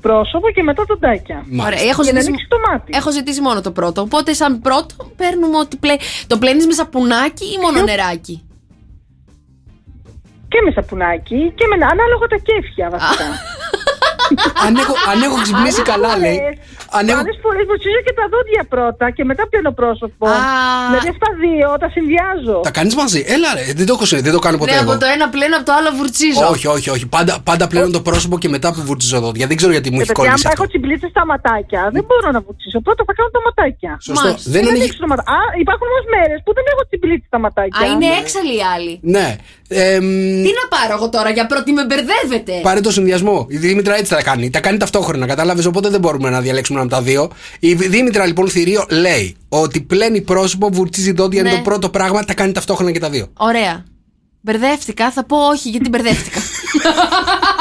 Πρόσωπο και μετά δοντάκια. Ωραία, έχω Για να ζητήσει, ανοίξει το μάτι. έχω ζητήσει μόνο το πρώτο. Οπότε, σαν πρώτο, παίρνουμε ότι πλέ... το πλένεις με σαπουνάκι ή μόνο νεράκι; Και με σαπουνάκι και με ανάλογα τα κέφια βασικά. αν, έχω, αν έχω ξυπνήσει καλά, λέει. Αν έχω... Άλλε φορέ βουρτσίζω και τα δόντια πρώτα και μετά πιάνω πρόσωπο. Α. Δηλαδή αυτά δύο τα συνδυάζω. Τα κάνεις μαζί. Έλα, ρε, δεν το, έχω, δεν το κάνω ποτέ ναι, εγώ. από το ένα πλένω, από το άλλο βουρτσίζω. Όχι, όχι, όχι. Πάντα, πάντα πλένω το πρόσωπο και μετά που βουρτιζω δόντια. Δεν ξέρω γιατί μου Και έχει παιδιά, κολλήσει άμα αυτό. έχω τσιμπλίτσε στα ματάκια, δεν μπορώ να βουρτσίσω. Πρώτα θα κάνω τα ματάκια. Σωστό. Μάλιστα. Δεν Δεν ανοίγει. ανοίξω το ματά- Α, υπάρχουν όμως μέρες που δεν έχω τσιμπλίτσε στα ματάκια. Α, είναι έξαλλοι οι άλλοι. Ναι. Εμ, Τι να πάρω εγώ τώρα για πρώτη, με μπερδεύετε. Πάρε το συνδυασμό. Η Δήμητρα έτσι τα κάνει. Τα κάνει ταυτόχρονα, κατάλαβες; Οπότε δεν μπορούμε να διαλέξουμε ένα από τα δύο. Η Δήμητρα λοιπόν θηρίο λέει ότι πλένει πρόσωπο, βουρτσίζει δόντια είναι Ναι. το πρώτο πράγμα, τα κάνει ταυτόχρονα και τα δύο. Ωραία. Μπερδεύτηκα, θα πω όχι γιατί μπερδεύτηκα.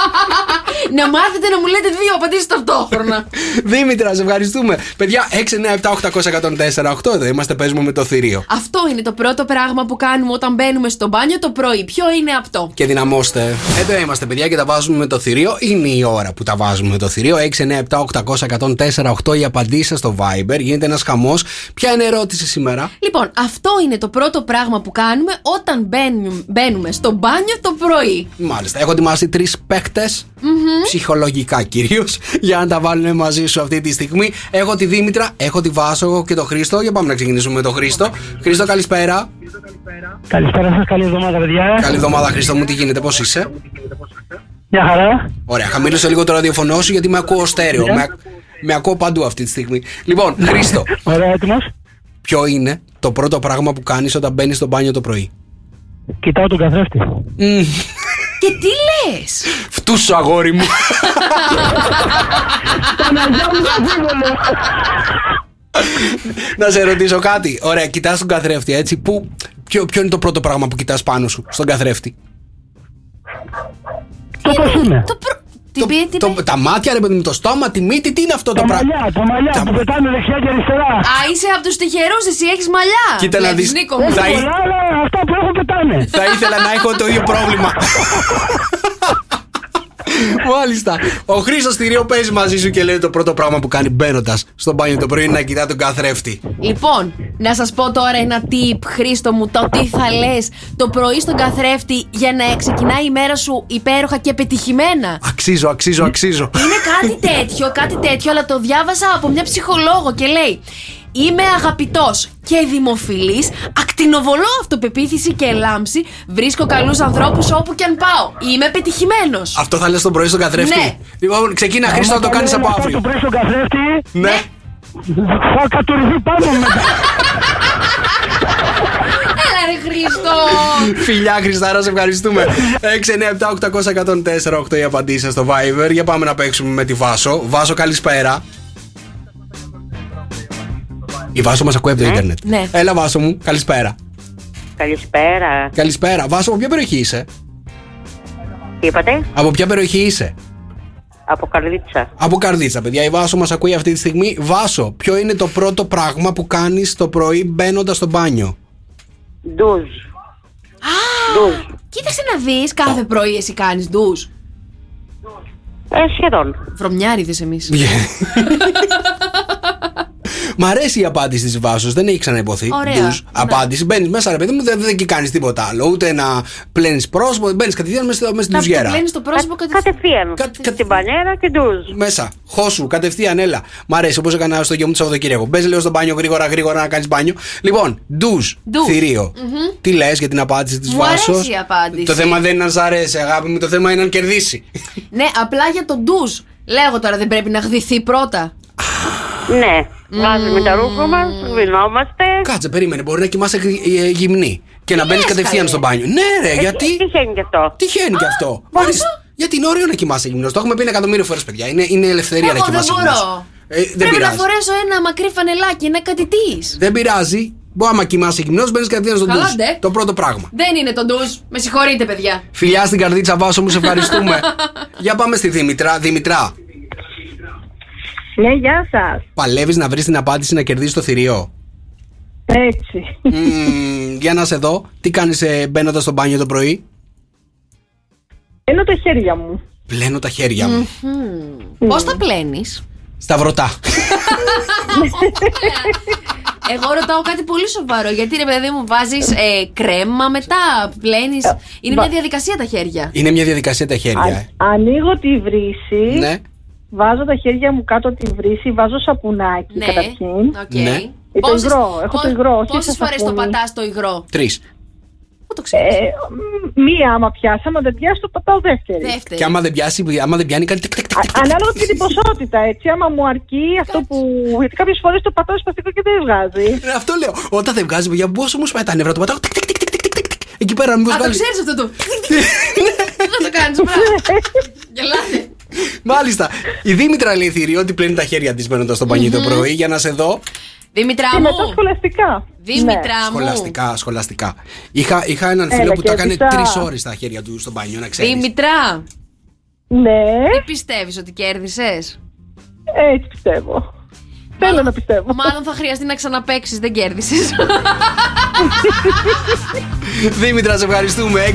να μάθετε να μου λέτε δύο απαντήσεις ταυτόχρονα. Δήμητρα, σε ευχαριστούμε. Παιδιά, 6, 9, 7, 800, 104, 8 εδώ είμαστε, παίζουμε με το θηρίο. Αυτό είναι το πρώτο πράγμα που κάνουμε όταν μπαίνουμε στο μπάνιο το πρωί. Ποιο είναι αυτό; Και δυναμώστε. Εδώ είμαστε, παιδιά, και τα βάζουμε με το θηρίο. Είναι η ώρα που τα βάζουμε με το θηρίο. 6, 9, 7, 800, 104, 8 οι απαντήσει στο Viber. Γίνεται ένας χαμός. Ποια είναι η ερώτηση σήμερα; Λοιπόν, αυτό είναι το πρώτο πράγμα που κάνουμε όταν μπαίνουμε, μπαίνουμε στο μπάνιο το πρωί. Μάλιστα. Έχω ετοιμάσει τρεις παίκτες. Ψυχολογικά κυρίως. Για να τα βάλουμε μαζί σου αυτή τη στιγμή. Έχω τη Δήμητρα, έχω τη Βάσο έχω και τον Χρήστο. Για πάμε να ξεκινήσουμε με τον Χρήστο. Χρήστο, καλησπέρα. Καλησπέρα σας, καλή εβδομάδα, παιδιά. Καλή εβδομάδα, Χρήστο μου, τι γίνεται, πώς είσαι; Μια χαρά. Ωραία, χαμήλωσε λίγο το ραδιοφωνό σου γιατί με ακούω στέρεο. Με, με ακούω παντού αυτή τη στιγμή. Λοιπόν, Χρήστο, Ωραία, έτοιμος; Ποιο είναι το πρώτο πράγμα που κάνεις όταν μπαίνεις στο μπάνιο το πρωί; Κοιτάω τον καθρέφτη. Μμμ. Και τι λες! Φτούσο αγόρι μου. Να σε ρωτήσω κάτι. Ωραία, κοιτάς τον καθρέφτη, έτσι. Πού, ποιο, ποιο είναι το πρώτο πράγμα που κοιτάς πάνω σου, στον καθρέφτη; Το πώς είναι; Το προ... Τι Το- πει, τι το- πει. τα μάτια, ρε παιδί μου, το στόμα, τη μύτη, τι είναι αυτό το Τα πράγμα; μαλλιά, τα μαλλιά Τα- που πετάνε δεξιά και αριστερά. Α, είσαι από τους τυχερούς, εσύ έχεις μαλλιά. Κοίτα να Βλέπεις, δεις. Νίκο μου. Θα Έχει εί- πολλά, αλλά αυτά που έχω πετάνε. Θα ήθελα να έχω το ίδιο πρόβλημα. Μάλιστα. Ο Χρήστος Θηρίο παίζει μαζί σου και λέει το πρώτο πράγμα που κάνει μπαίνοντας στο μπάνιο το πρωί είναι να κοιτά τον καθρέφτη. Λοιπόν, να σας πω τώρα ένα tip, Χρήστο μου, το τι θα λες το πρωί στον καθρέφτη για να ξεκινάει η μέρα σου υπέροχα και πετυχημένα. Αξίζω, αξίζω, αξίζω. Είναι κάτι τέτοιο, κάτι τέτοιο, αλλά το διάβασα από μια ψυχολόγο και λέει Είμαι αγαπητός και δημοφιλής, ακτινοβολώ αυτοπεποίθηση και λάμψη, βρίσκω καλούς ανθρώπους όπου και αν πάω. Είμαι πετυχημένο. Αυτό θα λες το πρωί στον καθρέφτη; Ναι. Λοιπόν, ξεκίνα Χρήστο να το κάνεις από Άμα αύριο. Το πρωί στον καθρέφτη, Ναι. θα κατουρηθεί πάνω μετά. Έλα ρε Χρήστο! Φιλιά, Χριστάρα, σε ευχαριστούμε. 697-800-1048 οι απαντήσεις στο Viber. Για πάμε να παίξουμε με τη Βάσο. Βάσο, καλησπέρα. Η Βάσο μας ακούει από το Ιντερνετ. Ναι. Έλα, Βάσο μου, καλησπέρα. Καλησπέρα. Καλησπέρα. Βάσο, από ποια περιοχή είσαι; Τι είπατε; Από ποια περιοχή είσαι; Από Καρδίτσα. Από Καρδίτσα, παιδιά. Η Βάσο μας ακούει αυτή τη στιγμή. Βάσο, ποιο είναι το πρώτο πράγμα που κάνεις το πρωί μπαίνοντας στο μπάνιο; Ντουζ. Ντουζ. Κοίταξε να δεις, κάθε πρωί εσύ κάνεις ντουζ. Ε, σχεδόν. Βρωμιάριδες εμείς. Μ' αρέσει η απάντηση της Βάσος, δεν έχει ξαναυποθεί. Ωραία. Ντουζ. Ναι. Απάντηση. Μπαίνεις μέσα, ρε παιδί μου, δεν, δεν κάνεις τίποτα άλλο. Ούτε να πλένεις πρόσωπο, μπαίνεις κατευθείαν μέσα, μέσα στην Να τουζιέρα. πλένεις το πρόσωπο κατευθείαν. Κατευθείαν. Κα- κα- Στην πανέρα και ντουζ. Μέσα. Χώσου, κατευθείαν, έλα. Μ' αρέσει όπως έκανα στο γιο μου το Σαββατοκύριακο. Μπες λίγο στο μπάνιο γρήγορα, γρήγορα να κάνεις μπάνιο. Λοιπόν, ντουζ. Ντουζ. Θηρίο. Τι λες για την απάντηση της Μου Βάσος; αρέσει η απάντηση. Το θέμα δεν είναι να σ' αρέσει, αγάπη μου. Το θέμα είναι να κερδίσει. Ναι, απλά για το ντουζ. Λέγω τώρα δεν πρέπει να γδυθεί πρώτα. Ναι. Βάζουμε τα ρούχα μας, σβηνόμαστε. Κάτσε, περίμενε. Μπορεί να κοιμάσαι γρι- ε, γυμνή και να μπαίνεις λες, κατευθείαν καλέ. στο μπάνιο. Ναι, ρε, γιατί; Τυχαίνει και αυτό; Τυχαίνει κι αυτό. Μάλιστα. Γιατί είναι ωραίο να κοιμάσαι γυμνός. Το έχουμε πει ένα εκατομμύριο φορές, παιδιά. Είναι, είναι ελευθερία να Εγώ δεν κοιμάσαι γυμνός. μπορώ. Ε, δεν Πρέπει να πειράζει. φορέσω ένα μακρύ φανελάκι, να κάτι τη. Δεν πειράζει. Μπορεί άμα κοιμάσαι γυμνός, μπαίνεις κατευθείαν στον Καλά, ντουζ. ντε. Το πρώτο πράγμα. Δεν είναι το ντουζ. Με συγχωρείτε, παιδιά. Φιλιά στην καρδίτσα, Βάσο μου, σε ευχαριστούμε. Για πάμε στη Δήμητρα. Δήμητρα, Ναι, γεια σας. παλεύεις να βρεις την απάντηση να κερδίσεις το θηρίο; Έτσι. Μμμ, για να σε δω, τι κάνεις μπαίνοντας στο μπάνιο το πρωί; Πλένω τα χέρια μου. Πλένω τα χέρια μου. Πώς τα πλένεις; Σταυρωτά. Εγώ ρωτάω κάτι πολύ σοβαρό. Γιατί ρε παιδί μου βάζεις κρέμα μετά, πλένεις; Είναι μια διαδικασία τα χέρια. Είναι μια διαδικασία τα χέρια. ε. Α- ανοίγω τη βρύση. Ναι. Βάζω τα χέρια μου κάτω από τη βρύση. Βάζω σαπουνάκι Ναι. καταρχήν. Οκ. Ναι. Ε, το υγρό, έχω το υγρό, όχι Πόσες το φορές το σαπούνι. πατάς το υγρό; Τρεις. Πού το ξέρεις; Ε, μ, μία άμα πιάσει, άμα δεν πιάσει το πατάω δεύτερη. Δεύτερη. Και άμα δεν πιάσει, άμα δεν πιάνει, κάνει τικ, τικ, τικ, Α- τικ. Ανάλογα και την ποσότητα, έτσι. Άμα μου αρκεί αυτό που. Γιατί κάποιες φορές το πατάω σπαστικό και δεν βγάζει. Ε, Αυτό λέω. Όταν δεν βγάζει, παιδιά, πόσο μου σπάει τα νεύρα, το πατάω. τικ, τικ, τικ, τικ, τικ, τικ, τικ. Εκεί πέρα, μήπως Α, το βγάλει. ξέρεις αυτό το. Δεν το κάνεις, μπράβο. Γελάτε. Μάλιστα. Η Δήμητρα λέει θηρίο ότι πλένει τα χέρια της μπαίνοντα στο πανί το πρωί για να σε δω. Δήμητρα Και μετά μου. σχολαστικά. Δήμητρα μου. Σχολαστικά, σχολαστικά. Είχα, είχα έναν Έλα φίλο που και τα έκανε έπειτα. τρεις ώρες στα χέρια του στο μπάνιο, να ξέρεις. Δήμητρα, Ναι, τι πιστεύεις ότι κέρδισες; έτσι πιστεύω. Θέλω να πιστεύω. Μάλλον θα χρειαστεί να ξαναπέξει, δεν κέρδισες. Δήμητρα, σε ευχαριστούμε.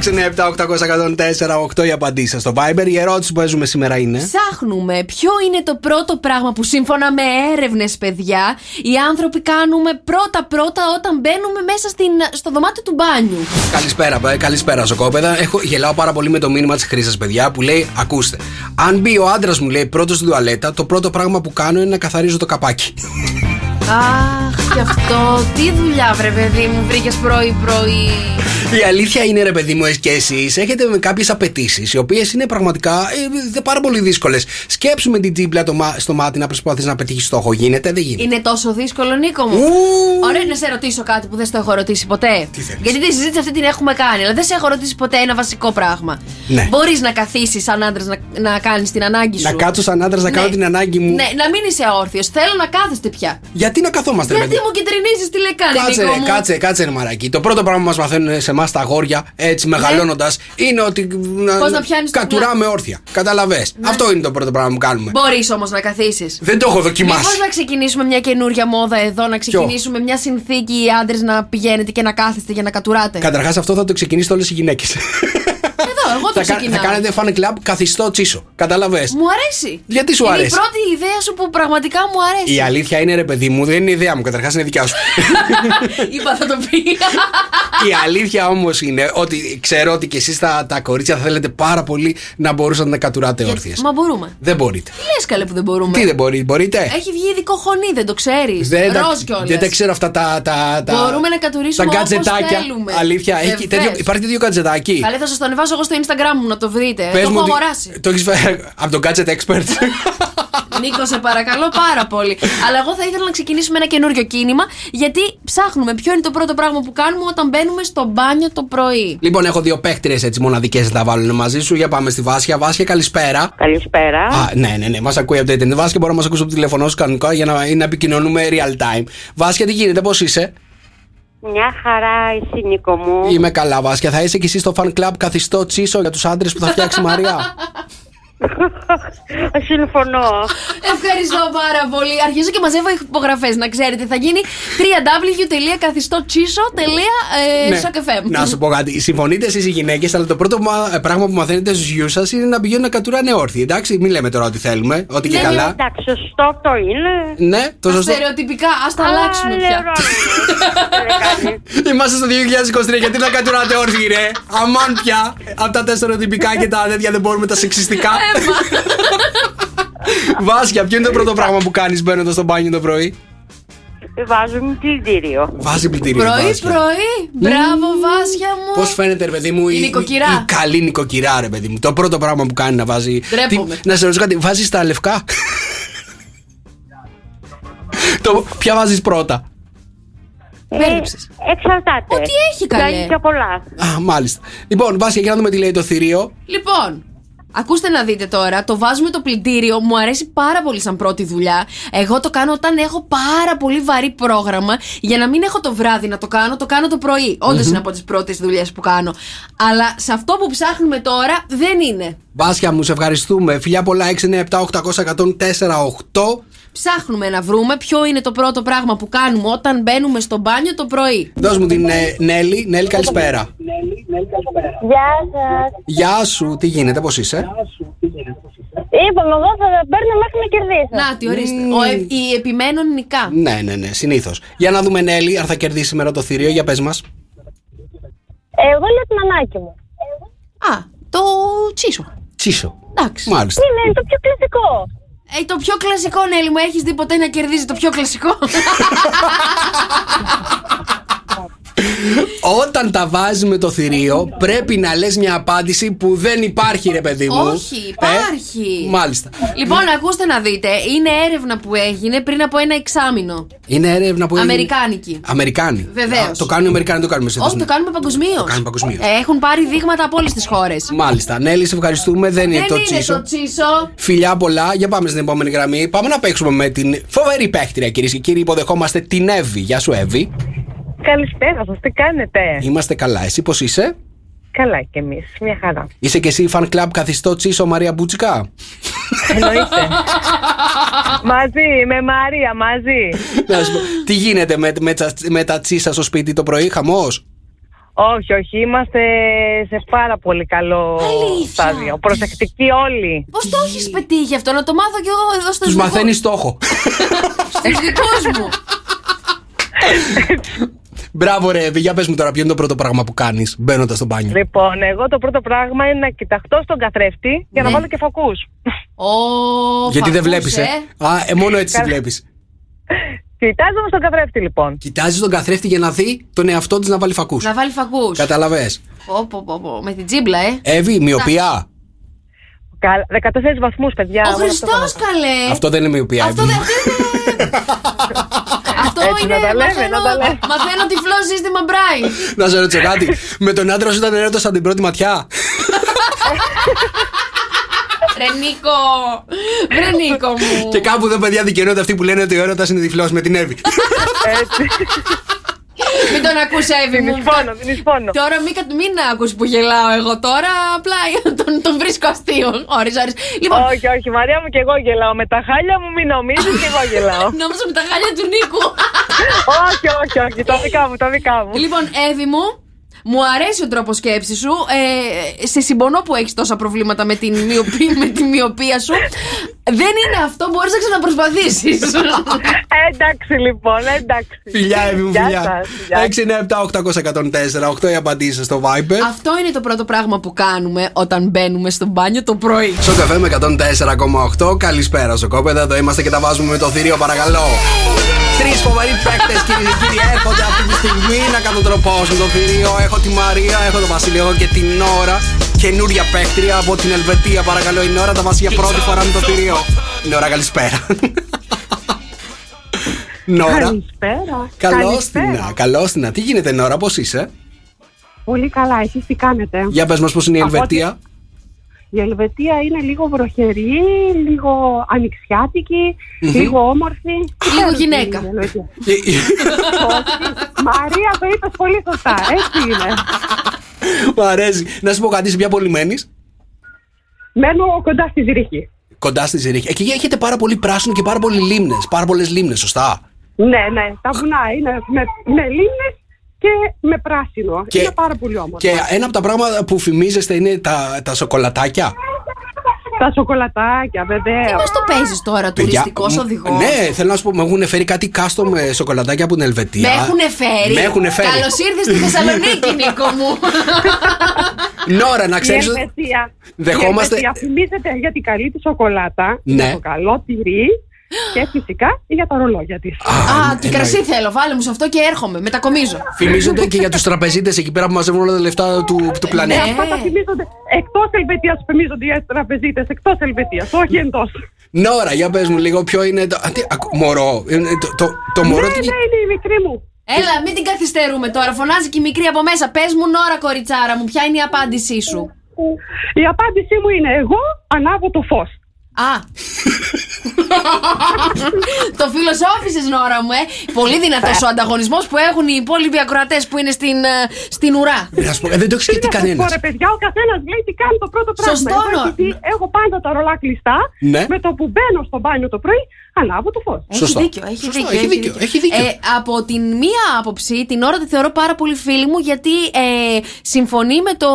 697-800-1048 η απαντήση στο Viber. Η ερώτηση που παίζουμε σήμερα είναι. Ψάχνουμε ποιο είναι το πρώτο πράγμα που σύμφωνα με έρευνες, παιδιά, οι άνθρωποι κάνουμε πρώτα-πρώτα όταν μπαίνουμε μέσα στην, στο δωμάτιο του μπάνιου. Καλησπέρα, παι, καλησπέρα, Σοκόπεδα. Έχω, γελάω πάρα πολύ με το μήνυμα της Χρήσας, παιδιά, που λέει: Ακούστε, αν μπει ο άντρας μου, λέει, πρώτος στην τουαλέτα, το πρώτο πράγμα που κάνω είναι να καθαρίζω το καπάκι. Αχ, και αυτό. Τι δουλειά, βρε παιδί μου, βρήκες πρωί-πρωί. Η αλήθεια είναι, ρε παιδί μου, εσύ και εσείς έχετε κάποιες απαιτήσεις, οι οποίες είναι πραγματικά ε, πάρα πολύ δύσκολες. Σκέψου με την τζίμπλα το μα- στο μάτι να προσπαθείς να πετύχεις στόχο. Γίνεται, δεν γίνεται; Είναι τόσο δύσκολο, Νίκο μου. Ου. Ωραία, να σε ρωτήσω κάτι που δεν στο έχω ρωτήσει ποτέ. Τι θέλεις; Γιατί τη συζήτηση αυτή την έχουμε κάνει, αλλά δεν σε έχω ρωτήσει ποτέ ένα βασικό πράγμα. Ναι. Μπορείς να καθίσεις σαν άντρας να, να κάνεις την ανάγκη σου. Να κάτσω σαν άντρας να Ναι. κάνω την ανάγκη μου. Ναι, να μην είσαι όρθιο. Θέλω να κάθεστε πια. Γιατί να καθόμαστε, ρε Γιατί παιδί. μου κυτρινίζεις τι λεκάνη, Κάτσε, Νίκο ρε, μου. κάτσε, κάτσε, ρε μαράκι. Το πρώτο πράγμα που μας μαθαίνουν σε εμάς τα αγόρια, έτσι μεγαλώνοντας, είναι ότι. Ναι. Πώς να πιάνεις το Κατουράμε όρθια. Καταλαβέ. Αυτό είναι το πρώτο πράγμα που κάνουμε. Μπορείς όμως να καθίσεις. Δεν το έχω δοκιμάσει. Μήπως να ξεκινήσουμε μια καινούρια μόδα εδώ, να ξεκινήσουμε μια συνθήκη οι άντρες να πηγαίνετε και να κάθεστε για να κατουράτε; Καταρχάς, αυτό θα το ξεκινήσετε όλες οι γυναίκες. Εδώ, εγώ το θα, κα- θα ξεκινάω. κάνετε fan club καθιστό τσίσο. Καταλαβέ. Μου αρέσει. Γιατί σου είναι αρέσει; η πρώτη ιδέα σου που πραγματικά μου αρέσει. Η αλήθεια είναι, ρε παιδί μου, δεν είναι ιδέα μου. Καταρχάς είναι δικιά σου. Είπα θα το πει. Η αλήθεια όμως είναι ότι ξέρω ότι και εσείς τα, τα κορίτσια θα θέλετε πάρα πολύ να μπορούσατε να κατουράτε όρθιες. Μα μπορούμε. Δεν μπορείτε. Τι λες καλέ που δεν μπορούμε; Τι δεν μπορεί, μπορείτε; Έχει βγει ειδικό χωνί, δεν το ξέρεις. Δεν, τα, Ροζ κιόλας. δεν τα ξέρω αυτά τα. τα, τα Μπορούμε να κατουρίσουμε τα όπως γκατζετάκια. θέλουμε. Αλήθεια, έχει Βεβαίως. τέτοιο, υπάρχει τέτοιο γκατζετάκι. Καλέ, θα σας το ανεβάσω εγώ στο Instagram μου να το βρείτε. Πες το μου έχω ότι- αγοράσει. Το έχεις φέρει από τον Gadget Expert. Νίκο, σε παρακαλώ πάρα πολύ. Αλλά εγώ θα ήθελα να ξεκινήσουμε ένα καινούριο κίνημα, γιατί ψάχνουμε ποιο είναι το πρώτο πράγμα που κάνουμε όταν μπαίνουμε στο μπάνιο το πρωί. λοιπόν, έχω δύο παίχτριε έτσι μοναδικές να τα βάλουν μαζί σου. Για πάμε στη Βάσια. Βάσια, καλησπέρα. Καλησπέρα. Α, ναι, ναι, ναι, μας ακούει από το Ιντερνετ. Βάσια, μπορεί να μας ακούσει από το τηλέφωνο σου κανονικά για να, να επικοινωνούμε real time. Βάσια, τι γίνεται, πώς είσαι; Μια χαρά εσύ Νίκο μου. Είμαι καλά, Βάσια. Θα είσαι και εσύ στο fan club καθιστό τσίσο για τους άντρες που θα φτιάξει η Μαρία. Συμφωνώ. Ευχαριστώ πάρα πολύ. Αρχίζω και μαζεύω υπογραφές, να ξέρετε. Θα γίνει www.καθιστοτσίσο.sokfm. Ναι. Να σου πω κάτι. Συμφωνείτε εσείς οι γυναίκες, αλλά το πρώτο μα- πράγμα που μαθαίνετε στους γιους σας είναι να πηγαίνουν να κατουράνε όρθιοι. Εντάξει, μην λέμε τώρα ότι θέλουμε, ότι και Ναι, καλά. Εντάξει, σωστό αυτό είναι. Ναι, το σωστό. Στερεοτυπικά, ας τα αλλάξουμε πια. Είμαστε στο 2023, γιατί να κατουράτε όρθιοι, ρε; Αμάν πια. Από τα τέσσερα τυπικά και τα τέτοια δεν μπορούμε τα σεξιστικά. Βάσια, ποιο είναι το πρώτο πράγμα που κάνεις μπαίνοντας στο μπάνιο το πρωί; Βάζουμε πλυντήριο. Βάζει πλυντήριο. Πρωί, πρωί. Μπράβο, Βάσια μου. Πώς φαίνεται, ρε παιδί μου, Η νοικοκυρά. η καλή νοικοκυρά, ρε παιδί μου. Το πρώτο πράγμα που κάνει να βάζει. Ντρέπομαι. Τι- να σε ρωτήσω κάτι, βάζεις τα λευκά; το, ποια βάζεις πρώτα; Μπέρδεψες. Εξαρτάται. Ό,τι έχει, καλέ. Κάνει πιο πολλά. Α, μάλιστα. Λοιπόν, Βάσια, για να δούμε τι λέει το θηρίο. Λοιπόν, ακούστε να δείτε τώρα. Το βάζουμε το πλυντήριο. Μου αρέσει πάρα πολύ σαν πρώτη δουλειά. Εγώ το κάνω όταν έχω πάρα πολύ βαρύ πρόγραμμα. Για να μην έχω το βράδυ να το κάνω, το κάνω το πρωί. Όντως είναι από τις πρώτες δουλειές που κάνω. Αλλά σε αυτό που ψάχνουμε τώρα δεν είναι. Βάσια μου, σε ευχαριστούμε. Φιλιά πολλά 697 800 8. Ψάχνουμε να βρούμε ποιο είναι το πρώτο πράγμα που κάνουμε όταν μπαίνουμε στο μπάνιο το πρωί. Δώσ' μου την ε, Νέλη. Νέλη, καλησπέρα. Γεια σας. Γεια σου, τι γίνεται, πώς είσαι; Είπαμε εδώ θα παίρνω μέχρι να κερδίσω. Να, τι ορίστε. Ο, ε, η επιμένων νικά. Ναι, ναι, ναι, συνήθως. Για να δούμε, Νέλη, αν θα κερδίσει σήμερα το θηρίο, για πες μας. Εγώ λέω την ανάγκη μου. Α, το τσίσο. Τσίσο. Εντάξει. Μάλιστα. Είναι, είναι το πιο κλασικό. Ε, το πιο κλασικό, Νέλη μου, έχεις δει ποτέ να κερδίζει το πιο κλασικό; Όταν τα βάζεις με το θηρίο, πρέπει να λες μια απάντηση που δεν υπάρχει, ρε παιδί μου. Όχι, υπάρχει. Ε, μάλιστα. λοιπόν, ακούστε να δείτε. Είναι έρευνα που έγινε πριν από ένα εξάμεινο. Είναι έρευνα που έγινε- Αμερικάνικη. Αμερικάνοι. Βεβαίως. Α, Το κάνουν οι Αμερικάνοι, δεν το κάνουμε σε Όχι, το κάνουμε παγκοσμίως. Το κάνουμε παγκοσμίως. Έχουν πάρει δείγματα από όλες τις χώρες. Μάλιστα. Νέλη, σε ευχαριστούμε. Δεν είναι Δεν το είναι τσίσο. το τσίσο. Φιλιά πολλά. Για πάμε στην επόμενη γραμμή. Πάμε να παίξουμε με την φοβερή παίχτρια, κυρίες και κύριοι. Υποδεχόμαστε την Εύη. Γεια σου, Εύη. Καλησπέρα σας, τι κάνετε; Είμαστε καλά. Εσύ πώς είσαι; Καλά κι εμείς, μια χαρά. Είσαι και εσύ fan club καθιστό τσίσο Μαρία Μπούτσικα; Εννοείται. μαζί, με Μαρία, μαζί. Να σου πω, Τι γίνεται με, με, τα- με τα τσίσα στο σπίτι το πρωί, χαμός; όχι, όχι, είμαστε σε πάρα πολύ καλό Αλήθεια. στάδιο. Προσεκτικοί όλοι. Πώς το έχεις πετύχει αυτό, να το μάθω κι εγώ εδώ στο Τους μαθαίνεις στόχο. Στους δικούς μου. Μπράβο, ρε, Εύη, για πες μου τώρα, ποιο είναι το πρώτο πράγμα που κάνεις μπαίνοντας στο μπάνιο; Λοιπόν, εγώ το πρώτο πράγμα είναι να κοιταχτώ στον καθρέφτη για να Ναι. βάλω και φακούς. Ο Γιατί δεν φακούς, βλέπεις, ε; ε. Α, ε, μόνο έτσι Καλά. βλέπεις. Κοιτάζομαι στον καθρέφτη λοιπόν. Κοιτάζεις τον καθρέφτη για να δει τον εαυτό της να βάλει φακούς. Να βάλει φακούς. Καταλαβέ. Με την τζίμπλα, ε. Εύη, μοιοπία. Κα- 14 βαθμούς, παιδιά. Ο Μόνο Χριστός, αυτό θα- καλέ. Αυτό δεν είναι μοιοπία. Αυτό Εύη. δεν Αυτό Έτσι, είναι. να τα λέμε, μαθαίνω, να τα λέμε. μαθαίνω τυφλό σύστημα Μπράιν. Να σε ρωτήσω κάτι. Με τον άντρα σου ήταν έρωτα από την πρώτη ματιά; Ρε Νίκο. Ρε Νίκο μου. Και κάπου εδώ, παιδιά, δικαιώνονται αυτοί που λένε ότι ο έρωτας είναι τυφλό με την Εύη. Έτσι. Μην τον ακούς Εύη Την μου. εισπώνω, την εισπώνω. Τώρα μην, κατ- μην ακούς που γελάω εγώ τώρα, απλά τον, τον βρίσκω αστείο. Ωρες, ώρες. Λοιπόν, Όχι, όχι, Μαρία μου και εγώ γελάω. Με τα χάλια μου μην νομίζεις και εγώ γελάω. νόμιζα με τα χάλια του Νίκου. όχι, όχι, όχι, τα δικά μου, τα δικά μου. λοιπόν, Εύη μου, μου αρέσει ο τρόπος σκέψης σου. Ε, σε συμπονώ που έχεις τόσα προβλήματα με την, μοιοπία, με τη μοιοπία σου. Δεν είναι αυτό, μπορείς να ξαναπροσπαθήσεις. εντάξει λοιπόν, εντάξει. Φιλιά, Εύη μου, Γεια φιλιά. σας, γεια 697-800-1048 8 οι απαντήσει στο Viber. αυτό είναι το πρώτο πράγμα που κάνουμε όταν μπαίνουμε στο μπάνιο το πρωί. Στο καφέ με 104,8. Καλησπέρα στο κόπεδα. Εδώ είμαστε και τα βάζουμε με το θηρίο, παρακαλώ. Τρεις φοβεροί παίκτες, κύριε και κύριοι, έρχονται αυτή τη στιγμή να κατοτροπώσουν το θηρίο. Έχω τη Μαρία, έχω τον Βασίλειο, έχω και την Νόρα. Καινούρια παίκτρια από την Ελβετία, παρακαλώ. Η Νόρα τα βάζει για πρώτη φορά με το θηρίο. Νόρα, καλησπέρα. Νόρα, Καλησπέρα. καλώς Καλησπέρα. την. Καλώς την. Τι γίνεται, Νόρα, πώς είσαι; Πολύ καλά, εσείς τι κάνετε; Για πες μας, πώς είναι η Από Ελβετία. Η Ελβετία είναι λίγο βροχερή, λίγο ανοιξιάτικη, Μμμ. λίγο όμορφη. Λίγο Ξέρεις τι γυναίκα. είναι η Ελβετία. Και- Μαρία, το είπες πολύ σωστά. Έτσι είναι. Μου αρέσει. Να σου πω κάτι, είσαι πια πολύ μένεις. Μένω κοντά στη Ζηρίχη. Κοντά στη Ζηρίχη. Εκεί έχετε πάρα πολύ πράσινο και πάρα πολλοί λίμνες. Πάρα πολλές λίμνες, σωστά; Ναι, ναι, τα βουνά είναι με, με λίμνες και με πράσινο. Και- Είναι πάρα πολύ όμορφο. Και ένα από τα πράγματα που φημίζεστε είναι τα, τα σοκολατάκια. Τα σοκολατάκια, βεβαίως. Τι μας το παίζεις τώρα, τουριστικός Παιδιά, οδηγός; Ναι, θέλω να σου πω, μου έχουν φέρει κάτι κάστο με σοκολατάκια από την Ελβετία. Με έχουν φέρει; Με έχουν φέρει. Καλώς ήρθες στη Θεσσαλονίκη, Νίκο μου. Νόρα, να Η ξέρεις. Ελβετία, δεχόμαστε- η Ελβετία φημίζεται για την καλή τη σοκολάτα, Ναι. για το καλό τυρί και φυσικά για τα ρολόγια της. Α, και κρασί θέλω. Βάλε μου σε αυτό και έρχομαι. Μετακομίζω. Φημίζονται και για τους τραπεζίτες εκεί πέρα που μαζεύουν όλα τα λεφτά του, του Ναι, πλανήτη. αυτά τα φημίζονται εκτός Ελβετίας, φημίζονται για τραπεζίτες εκτός Ελβετίας, όχι εντός. Νόρα, για πες μου λίγο ποιο είναι το. Α, τι, ακου- μωρό. Είναι Το, το, το Ναι, μωρό. ναι, τι- είναι η μικρή μου. Έλα, μην την καθυστερούμε τώρα. Φωνάζει και η μικρή από μέσα. Πες μου, Νόρα, κοριτσάρα μου, ποια είναι η απάντησή σου; Η απάντησή μου είναι εγώ ανάβω το φως. Α. το φιλοσόφησες, Νόρα μου, ε. Πολύ δυνατός ο ανταγωνισμός που έχουν οι υπόλοιποι ακροατές που είναι στην, ε, στην ουρά. Να σου πω, ε, δεν το έχεις σκεφτεί κανένας. Ωραία, παιδιά, ο καθένας λέει τι κάνει το πρώτο πράγμα. Σωστό, Εγώ Νο- επειδή έχω πάντα τα ρολά κλειστά. Ναι. Με το που μπαίνω στο μπάνιο το πρωί, ανάβω το φως. Έχει Σωστό. δίκιο, έχει Σωστό, δίκιο. έχει δίκιο, έχει δίκιο. Ε, από την μία άποψη, την ώρα τη θεωρώ πάρα πολύ φίλη μου γιατί ε, συμφωνεί με το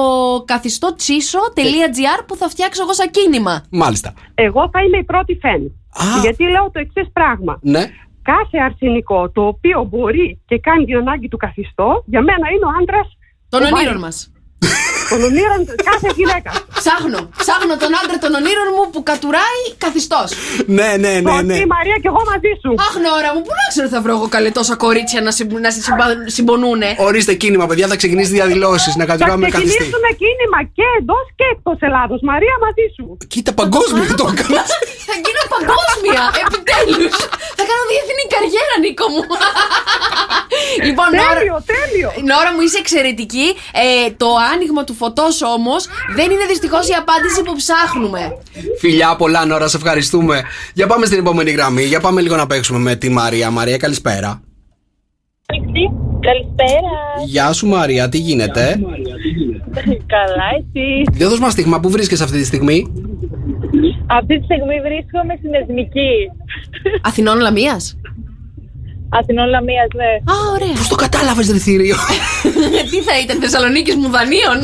καθιστό τσίσο.gr που θα φτιάξω εγώ σαν κίνημα. Μάλιστα. Εγώ θα είμαι η πρώτη φαν. Α. Γιατί λέω το εξής πράγμα. Ναι. Κάθε αρσενικό το οποίο μπορεί και κάνει την ανάγκη του καθιστό, για μένα είναι ο άντρας. Των ονείρων μας. Των ονείρων κάθε γυναίκα. Ψάχνω, ψάχνω τον άντρα των ονείρων μου που κατουράει καθιστός. Ναι, ναι, ναι, ναι. Σωστή, Μαρία και εγώ μαζί σου. Αχ, Νόρα μου, πού να ξέρω θα βρω εγώ καλέ τόσα κορίτσια να, συμπ, να σε συμπα- συμπονούνε. Ορίστε κίνημα, παιδιά, θα ξεκινήσει διαδηλώσεις να Θα κατουράμε καθιστή. ξεκινήσουμε κίνημα και εντός και εκτός Ελλάδος. Μαρία μαζί σου. Κοίτα, παγκόσμιο το έκανα. Θα γίνω παγκόσμια, επιτέλους. θα κάνω διεθνή καριέρα, Νίκο μου. λοιπόν, Νόρα, Τέλειο, τέλειο. Νόρα μου είσαι εξαιρετική. Ε, το άνοιγμα του φωτός όμως δεν είναι δυστυχώς η απάντηση που ψάχνουμε. Φιλιά, πολλά Νόρα, σε ευχαριστούμε. Για πάμε στην επόμενη γραμμή. Για πάμε λίγο να παίξουμε με τη Μαρία. Μαρία, καλησπέρα. Καλησπέρα. Γεια σου, Μαρία, τι γίνεται; Καλά, εσύ. Δεν δώσ' μας στίγμα, πού βρίσκεσαι αυτή τη στιγμή; Αυτή τη στιγμή βρίσκομαι στην Εθνική. Αθηνών Λαμίας. Αθηνών Λαμίας, ναι. Α, ωραία. Πώς το κατάλαβες, Ρε θηρίο; Τι θα ήταν, Θεσσαλονίκης μου δανείων.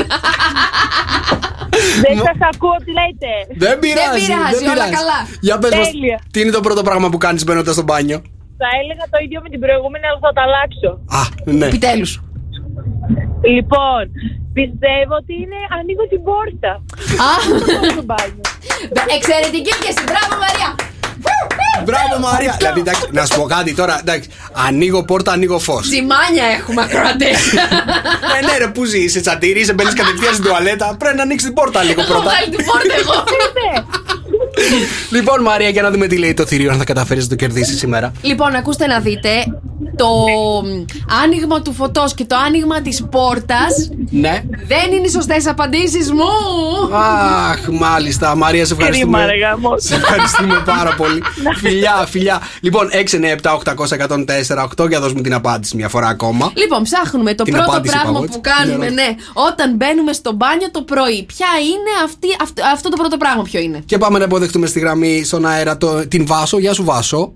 Δεν σας ακούω τι λέτε. Δεν πειράζει, πειράζει, όλα καλά. Για πες μας, Τέλεια. τι είναι το πρώτο πράγμα που κάνεις μπαίνοντας στο μπάνιο; Θα έλεγα το ίδιο με την προηγούμενη, αλλά θα τα αλλάξω. Α, ναι. Επιτέλους. Λοιπόν, πιστεύω ότι είναι ανοίγω την πόρτα. Α, στο μπάνιο. εξαιρετική και στην μπράβο, Μαρία. Μπράβο Μαρία. Δηλαδή, εντάξει, να σου πω κάτι τώρα. Εντάξει, ανοίγω πόρτα, ανοίγω φως. Τζιμάνια έχουμε ακροατέ. Ναι, ναι, ρε, πού ζεις, σε τσαντήρι, σε μπαίνεις κατευθείαν στην τουαλέτα. Πρέπει να ανοίξεις την πόρτα λίγο Έχω πρώτα. βγάλει την πόρτα εγώ. Λοιπόν, Μαρία, για να δούμε τι λέει το θηρίο, αν θα καταφέρεις να το κερδίσεις σήμερα. Λοιπόν, ακούστε να δείτε. Το άνοιγμα του φωτός και το άνοιγμα της πόρτας Ναι. δεν είναι οι σωστές απαντήσεις μου. Αχ, μάλιστα. Μαρία, σε ευχαριστούμε. Κρίμα, ρε γάμο. Σε ευχαριστούμε πάρα πολύ. φιλιά, φιλιά. Λοιπόν, 6, 9, 7, 800, 104, 8 για δώσ' μου την απάντηση μια φορά ακόμα. Λοιπόν, ψάχνουμε το Την πρώτο απάντηση πράγμα είπα εγώ, που έτσι. κάνουμε, Την ναι, όταν μπαίνουμε στο μπάνιο το πρωί. Ποια είναι αυτή, αυτό, αυτό το πρώτο πράγμα, ποιο είναι; Και πάμε να υποδεχτούμε στη γραμμή στον αέρα το, την Βάσο. Γεια σου, Βάσο.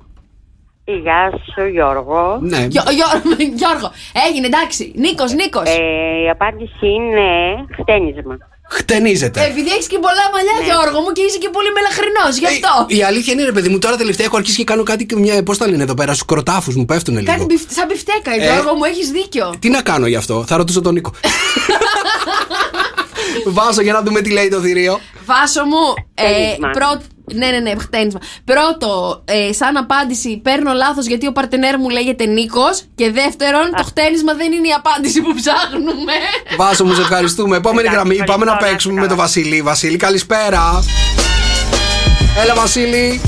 Γεια σου Γιώργο. Ναι. Γιο- Γιώργο, Γιώργο, έγινε εντάξει. Νίκος, Νίκος. Ε, η απάντηση είναι χτένισμα. Χτενίζεται. Επειδή έχεις και πολλά μαλλιά, Γιώργο μου, και είσαι και πολύ μελαχρινός, γι' αυτό. Ε, Η αλήθεια είναι, ρε παιδί μου, τώρα τελευταία έχω αρχίσει και κάνω κάτι. Πώς τα λένε εδώ πέρα, στους κροτάφους μου πέφτουν λίγο. Κάτι μπιφ- σαν μπιφτέκα, Ε, Γιώργο μου, έχεις δίκιο. Τι να κάνω γι' αυτό, θα ρωτήσω τον Νίκο. Βάσο για να δούμε τι λέει το θηρίο. Βάσο μου, ε, Χτένισμα. πρώτο. Ναι, ναι, ναι, χτένισμα. Πρώτο, ε, σαν απάντηση, παίρνω λάθος γιατί ο παρτενέρ μου λέγεται Νίκος. Και δεύτερον, το χτένισμα δεν είναι η απάντηση που ψάχνουμε. Βάσο μου, σε ευχαριστούμε. Επόμενη Εντάξει, γραμμή, πάμε να ευχαριστώ, παίξουμε να με είστε τον Βασίλη. Βασίλη, καλησπέρα. Έλα, Βασίλη.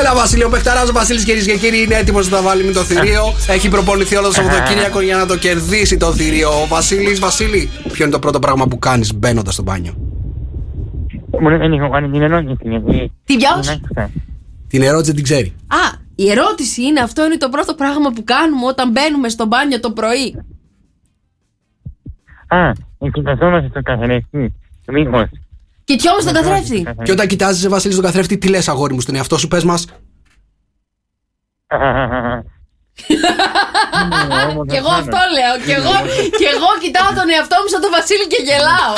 Έλα, Βασίλη, ο παιχταρά ο Βασίλης, κυρίες και κύριοι, είναι έτοιμος να τα βάλει με το θηρίο. Έχει προπονηθεί όλο το Σαββατοκύριακο για να το κερδίσει το θηρίο. Ο Βασίλης, Βασίλη, ποιο είναι το πρώτο πράγμα που κάνεις μπαίνοντας στο μπάνιο; Μου δεν έχω κάνει την ερώτηση γιατί. Τι ποιο; δεν άκουσα. Την ερώτηση δεν την ξέρει. Α, η ερώτηση είναι αυτό είναι το πρώτο πράγμα που κάνουμε όταν μπαίνουμε στο μπάνιο το πρωί. Α, εγκοιταζόμαστε στο καθρέφτη. Μήπως. Κοιτιόμαστε τον καθρέφτη; Και όταν κοιτάζεις, Βασίλη, στον καθρέφτη, τι λες, αγόρι μου, στον εαυτό σου, πες μας. Κι εγώ αυτό λέω. Κι εγώ, κι εγώ κοιτάω τον εαυτό μου σαν τον Βασίλη και γελάω.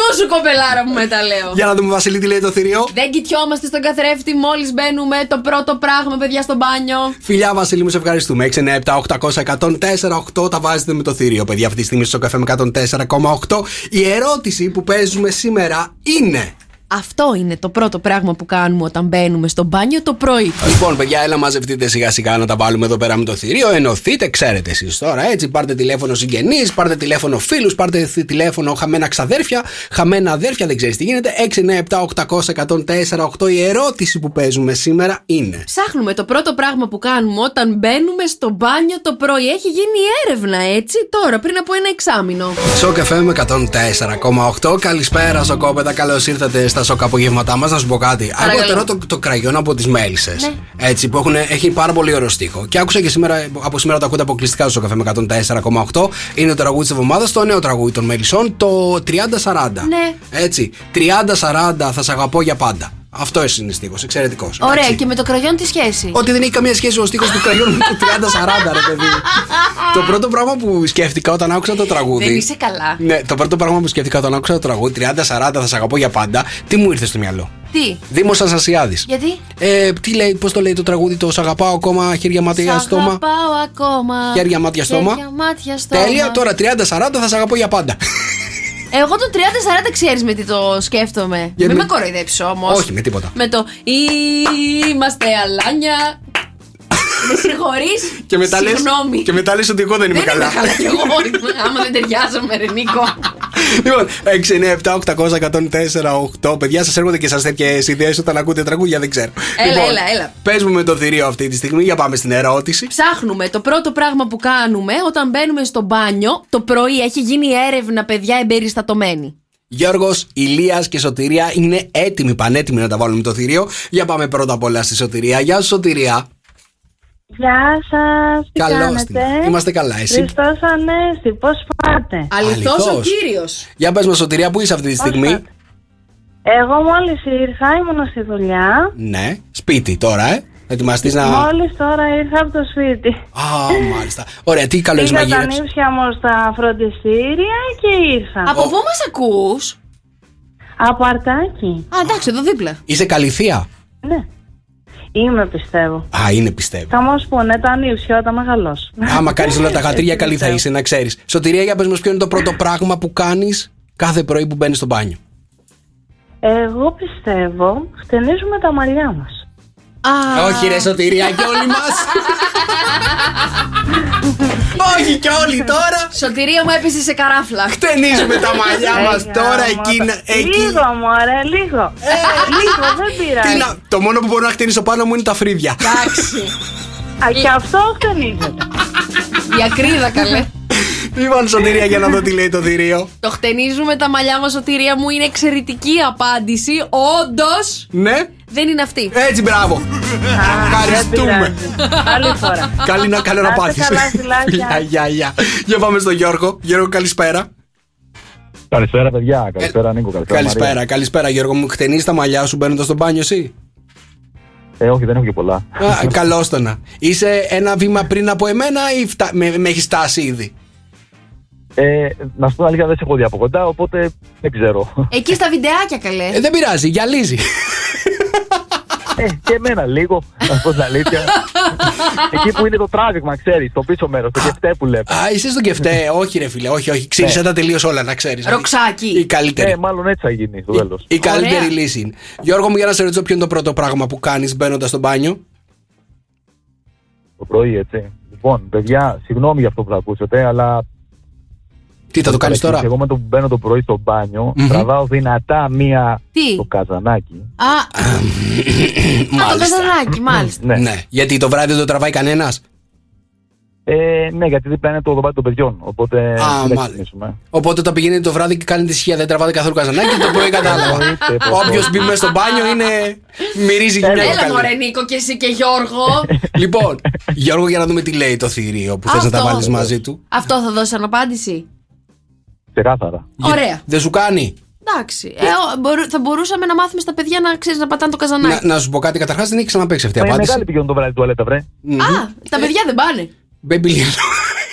Αυτό σου κοπελάρα μου μετά λέω. Για να δούμε, Βασίλη, τι λέει το θηρίο. Δεν κοιτιόμαστε στον καθρέφτη μόλις μπαίνουμε το πρώτο πράγμα, παιδιά, στο μπάνιο. Φιλιά, Βασίλη, μου σε ευχαριστούμε. 6, 9, 7, 800, 104, 8 τα βάζετε με το θηρίο, παιδιά. Αυτή τη στιγμή στο καφέ με 104,8. Η ερώτηση που παίζουμε σήμερα είναι. Αυτό είναι το πρώτο πράγμα που κάνουμε όταν μπαίνουμε στο μπάνιο το πρωί. Λοιπόν, παιδιά, έλα μαζευτείτε σιγά σιγά να τα βάλουμε εδώ πέρα με το θηρίο. Ενωθείτε, ξέρετε εσείς τώρα έτσι. Πάρτε τηλέφωνο συγγενείς, πάρτε τηλέφωνο φίλους, πάρτε θ- τηλέφωνο χαμένα ξαδέρφια, χαμένα αδέρφια, δεν ξέρεις τι γίνεται. 6, 9, 7, 800, 104, 8. Η ερώτηση που παίζουμε σήμερα είναι. Ψάχνουμε το πρώτο πράγμα που κάνουμε όταν μπαίνουμε στο μπάνιο το πρωί. Έχει γίνει έρευνα, έτσι, τώρα, πριν από ένα εξάμεινο. Σοκ FM με 104,8. Καλησπέρα, Σοκόπεδα. Καλώς ήρθατε στα σοκ απογεύματά μας. Να σου πω κάτι. Παρακαλώ. Άκουγα τώρα το, το κραγιόν από τις μέλισσες. Ναι. Έτσι, που έχουν, έχει πάρα πολύ ωραίο στίχο. Και άκουσα και σήμερα, από σήμερα το ακούτε αποκλειστικά στο καφέ με 104,8. Είναι το τραγούδι της εβδομάδας, το νέο τραγούδι των μελισσών, το 30-40. Ναι. Έτσι. 30-40 θα σε αγαπώ για πάντα. Αυτό είναι στίχος, εξαιρετικός. Ωραία, και με το κραγιόν τι σχέση; Ότι δεν έχει καμία σχέση ο στίχος του κραγιόν με το 30-40, ρε παιδί. το πρώτο πράγμα που σκέφτηκα όταν άκουσα το τραγούδι. Δεν είσαι καλά. Ναι, το πρώτο πράγμα που σκέφτηκα όταν άκουσα το τραγούδι 30-40 θα σε αγαπώ για πάντα, τι μου ήρθε στο μυαλό; Τι, Δήμος Αναστασιάδης. γιατί; Ε, τι λέει, πώς το λέει το τραγούδι, το Σ' αγαπάω ακόμα, χέρια μάτια Σ' στόμα. αγαπάω ακόμα. Χέρια, μάτια, στόμα. Χέρια, μάτια, στόμα. Τέλεια, τώρα 30-40 θα σε αγαπώ για πάντα. Εγώ το 30-40 ξέρεις με τι το σκέφτομαι. Για Μην με- με κοροϊδέψεις όμως. Όχι, με τίποτα. Με το Είμαστε αλάνια. Με συγχωρείς; Και μετά, λες, Συγγνώμη. και μετά λες ότι εγώ δεν είμαι Δεν καλά. είμαι καλά κι εγώ. Άμα δεν ταιριάζομαι, ρε Νίκο. λοιπόν, 6, 9, 7, 800, 104, 8. Παιδιά, σας έρχονται και σας τέτοιε ιδέες όταν ακούτε τραγούδια, δεν ξέρω. Έλα, λοιπόν, έλα, έλα. Πες μου με το θηρίο αυτή τη στιγμή, για πάμε στην ερώτηση. Ψάχνουμε το πρώτο πράγμα που κάνουμε όταν μπαίνουμε στο μπάνιο το πρωί. Έχει γίνει έρευνα, παιδιά, εμπεριστατωμένη. Γιώργος, Ηλίας και Σωτηρία είναι έτοιμοι, πανέτοιμοι να τα βάλουμε το θηρίο. Για πάμε πρώτα απ' όλα στη Σωτηρία. Γεια σου, Σωτηρία. Γεια σας, τι Καλώς κάνετε; την. Είμαστε καλά, εσύ; Χριστός Ανέστη, πώς πάτε; Αληθώς ο Αληθώς. κύριος. Για πες μας, Σωτηρία, πού είσαι αυτή τη στιγμή; Εγώ μόλις ήρθα, ήμουν στη δουλειά. Ναι, σπίτι τώρα, ε. Ετοιμαστείς να. Μόλις τώρα ήρθα από το σπίτι. Α, μάλιστα. Ωραία, τι καλό έχει Πήγα τα μαγειρέψει. νύψια μου στα φροντιστήρια και ήρθα. Από πού μας ακούς; Από αρτάκι. Α, εντάξει, εδώ δίπλα. Είσαι καλυθία; Ναι. Είμαι πιστεύω. Α, είναι πιστεύω. Θα μου πούνε τα νύψια όταν μεγαλώσω. Άμα κάνεις όλα τα γατρία, καλή θα είσαι, να ξέρεις. Σωτηρία, για πες μας, ποιο είναι το πρώτο πράγμα που κάνεις κάθε πρωί που μπαίνεις στο μπάνιο; Εγώ πιστεύω χτενίζουμε τα μαλλιά μας. Όχι ρε Σωτηρία και όλοι μας Όχι και όλοι τώρα Σωτηρία μου έπεσε σε καράφλα. Χτενίζουμε τα μαλλιά μας Έλα, τώρα μωρέ. εκείνα εκεί. Λίγο μωρέ, λίγο. λίγο, δεν Τι πειράζει. να- Το μόνο που μπορώ να χτενίσω πάνω μου είναι τα φρύδια Εντάξει. Α, και αυτό χτενίζεται. Η ακρίδα καλέ. Λοιπόν Σωτηρία για να δω τι λέει το θηρίο Το χτενίζουμε τα μαλλιά μας, Σωτηρία μου, είναι εξαιρετική απάντηση. Όντως Ναι δεν είναι αυτή. Έτσι μπράβο Ευχαριστούμε Άλλη φορά. Καλή να καλό να Να είστε πάθεις καλά, φιλάκια. Γεια, γεια, γεια. Για πάμε στον Γιώργο Γιώργο καλησπέρα Καλησπέρα, παιδιά. Καλησπέρα, Νίκο. Καλησπέρα. Καλησπέρα, Μαρία. καλησπέρα Γιώργο μου. Χτενίζει τα μαλλιά σου μπαίνοντας στο μπάνιο, εσύ; Ε, όχι, δεν έχω και πολλά. Καλώ το να. Είσαι ένα βήμα πριν από εμένα ή φτα... με, με έχεις φτάσει ήδη; Ε, να σου πω την αλήθεια, δεν σε έχω δει από κοντά, οπότε δεν ξέρω. Εκεί στα βιντεάκια καλές. Ε, δεν πειράζει, γυαλίζει. Ε, και εμένα λίγο, να σου πω την αλήθεια. Εκεί που είναι το τράβηγμα, ξέρεις, το πίσω μέρος, το κεφτέ που λέμε. Α, είσαι στον κεφτέ. όχι, ρε φίλε, όχι, όχι. Ξύρισε Ναι. τα τελείω όλα, να ξέρεις. Ροξάκι. Η καλύτερη. Ε, μάλλον έτσι θα γίνει στο τέλος. Η καλύτερη Ωραία. λύση είναι. Γιώργο μου, για να σε ρωτήσω ποιο είναι το πρώτο πράγμα που κάνεις μπαίνοντας στο μπάνιο; Το πρωί, έτσι. Λοιπόν, παιδιά, συγγνώμη για αυτό που θα ακούσετε, αλλά. Τι θα το κάνεις τώρα; Εγώ με το που μπαίνω το πρωί στο μπάνιο, Μμμ. τραβάω δυνατά μία. Τι; Το καζανάκι. Α, α, το καζανάκι, μάλιστα. Ναι. Ναι, γιατί το βράδυ δεν το τραβάει κανένας; Ε, ναι, γιατί δίπλα είναι το δωμάτιο των παιδιών. Οπότε. Α, δεν θα μάλιστα. ξεκινήσουμε. Οπότε το πηγαίνετε το βράδυ και κάνετε ισχύα, δεν τραβάτε καθόλου καζανάκι και το πρωί κατάλαβα. Εννοείται, πως Όποιος όχι. μπει μέσα στο μπάνιο είναι. μυρίζει γυναίκα. Έλα καλή. μωρέ Νίκο και εσύ και Γιώργο. Λοιπόν, Γιώργο, για να δούμε τι λέει το θηρίο που θες να Αυτό. τα βάλεις μαζί του. Αυτό θα δώσει αναπάντηση. Ξεκάθαρα. Ωραία. Δεν σου κάνει. Εντάξει. Ε, ο- μπορού- θα μπορούσαμε να μάθουμε στα παιδιά να ξέρεις να πατάνε το Να, καζανάκι. να σου πω κάτι, καταρχάς δεν έχει ξαναπέξει αυτή η Μα οι απάντηση. μεγάλοι πηγαίνουν το βράδυ τουαλέτα, βρε. Α, τα παιδιά δεν πάνε. Baby Lino.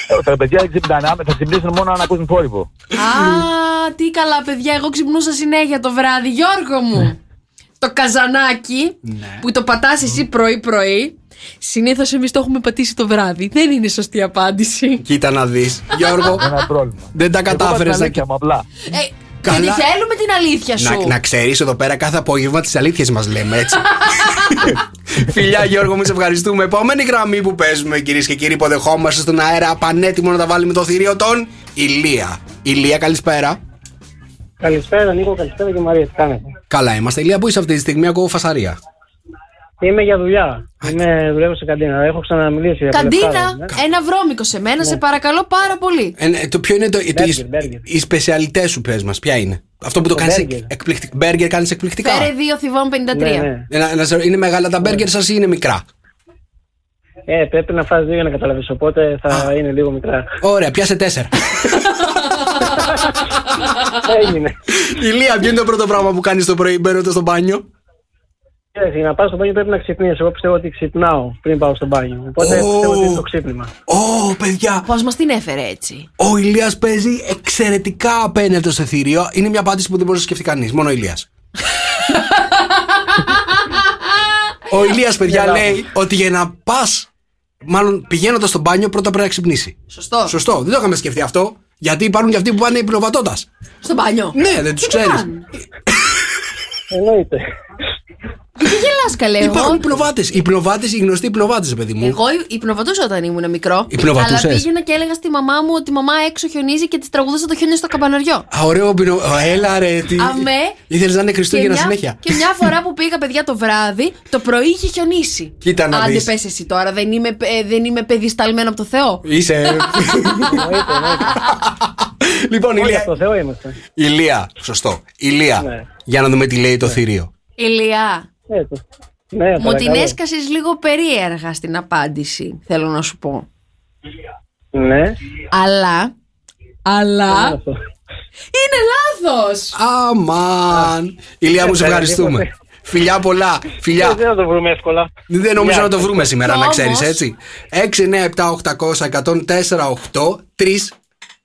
Ε, Τα παιδιά δεν ξυπνάνε, άμα- θα ξυπνήσουν μόνο αν ακούσουν θόρυβο. Α, τι καλά παιδιά, εγώ ξυπνούσα συνέχεια το βράδυ. Γιώργο μου, το καζανάκι που το πατάς εσύ πρωί-πρωί, συνήθως εμείς το έχουμε πατήσει το βράδυ. Δεν είναι σωστή απάντηση. Κοίτα να δεις. Γιώργο, Ένα πρόβλημα. δεν τα Εγώ πάω κατάφερες στην να. αλήθεια μου, απλά. Ε, Καλά. γιατί θέλουμε την αλήθεια σου. Να, να ξέρεις εδώ πέρα κάθε απόγευμα τις αλήθειες μας λέμε έτσι. Φιλιά Γιώργο, μου σε ευχαριστούμε. Επόμενη γραμμή που παίζουμε κυρίες και κύριοι, υποδεχόμαστε στον αέρα πανέτοιμο να τα βάλουμε το θηρίο των Ηλία. Ηλία, καλησπέρα. Καλησπέρα Νίκο, καλησπέρα και Μαρία, τι κάνετε; Καλά είμαστε. Ηλία, πού είσαι αυτή τη στιγμή, ακούω φασαρία. Είμαι για δουλειά. Είμαι δουλεύω σε καντίνα. Έχω ξαναμιλήσει για Καντίνα, λεφτά, ναι. ένα βρώμικο σε μένα, σε παρακαλώ πάρα πολύ. Ε, ναι, το ποιο είναι το. το- Μπέργκερ, οι- μπέργκερ. οι σπεσιαλιτές σου, πες μας, ποια είναι; Αυτό που το, Το κάνεις μπέργκερ. εκπληκτικά. Μπέργκερ κάνεις εκπληκτικά; Φέρε δύο θυβών 53. Ναι, ναι. Ε, να- να σε- είναι μεγάλα τα μπέργκερ σας ή είναι μικρά; Ε, πρέπει να φας δύο για να καταλαβείς, οπότε θα είναι λίγο μικρά. Ωραία, πιάσε τέσσερα. Έγινε. Ηλία, ποιο είναι το πρώτο πράγμα που κάνεις το πρωί μπαίνοντας στο μπάνιο; Κοίταξε, για να πάω στο μπάνιο πρέπει να ξυπνήσει. Εγώ πιστεύω ότι ξυπνάω πριν πάω στο μπάνιο. Οπότε Ω. πιστεύω ότι είναι το ξύπνημα. Ω, παιδιά, Πώ μα την έφερε έτσι. ο Ηλίας παίζει εξαιρετικά απέναντι στο θηρίο. Είναι μια απάντηση που δεν μπορείς να σκεφτεί κανείς. Μόνο ο Ηλίας. ο Ηλίας, παιδιά, λέει ότι για να πας, μάλλον πηγαίνοντας στο μπάνιο, πρώτα πρέπει να ξυπνήσει. Σωστό. Σωστό, δεν το είχαμε σκεφτεί αυτό. Γιατί υπάρχουν και αυτοί που πάνε υπνοβατώντα. Στο μπάνιο. Ναι, δεν τους ξέρεις. Εννοείται. Τι γελάς καλέ, εγώ; Υπάρχουν υπνοβάτε. Οι υπνοβάτε, οι γνωστοί υπνοβάτε, παιδί μου. Εγώ υπνοβατούσα όταν ήμουν μικρό. Υπνοβατούσες; Αλλά πήγαινα και έλεγα στη μαμά μου ότι η μαμά έξω χιονίζει και τη τραγουδούσα το χιόνι στο καμπαναριό. Α, ωραίο πινο... Α, Έλα ρε, τι. Αμέ. Ήθελες να είναι Χριστούγεννα μια, συνέχεια. και μια φορά που πήγα, παιδιά, το βράδυ, το πρωί είχε χιονίσει. Κοίτα να Άντε, δεις. πες εσύ τώρα, δεν είμαι, ε, δεν είμαι παιδί σταλμένο από το Θεό. Είσαι. Εννοείται, εννοείται. λοιπόν, Όλοι Ηλία. από το Θεό είμαστε. Ηλία, σωστό. Ηλία. Ναι. Για να δούμε τι λέει το θηρίο. Ηλιά, Έτσι. Ναι, μου την παρακαλώ. έσκασες λίγο περίεργα στην απάντηση, θέλω να σου πω. Ναι. Αλλά. Αλλά. Αυτό. Είναι λάθος! Αμάν. Ηλία μου, σε Ε, ευχαριστούμε. τίποτε. Φιλιά πολλά. Φιλιά. Δεν θα το βρούμε εύκολα. Δεν νομίζω να το βρούμε σήμερα, να Όμως- ξέρεις έτσι. 6, 9, 7, 800, 104, 8. Τρεις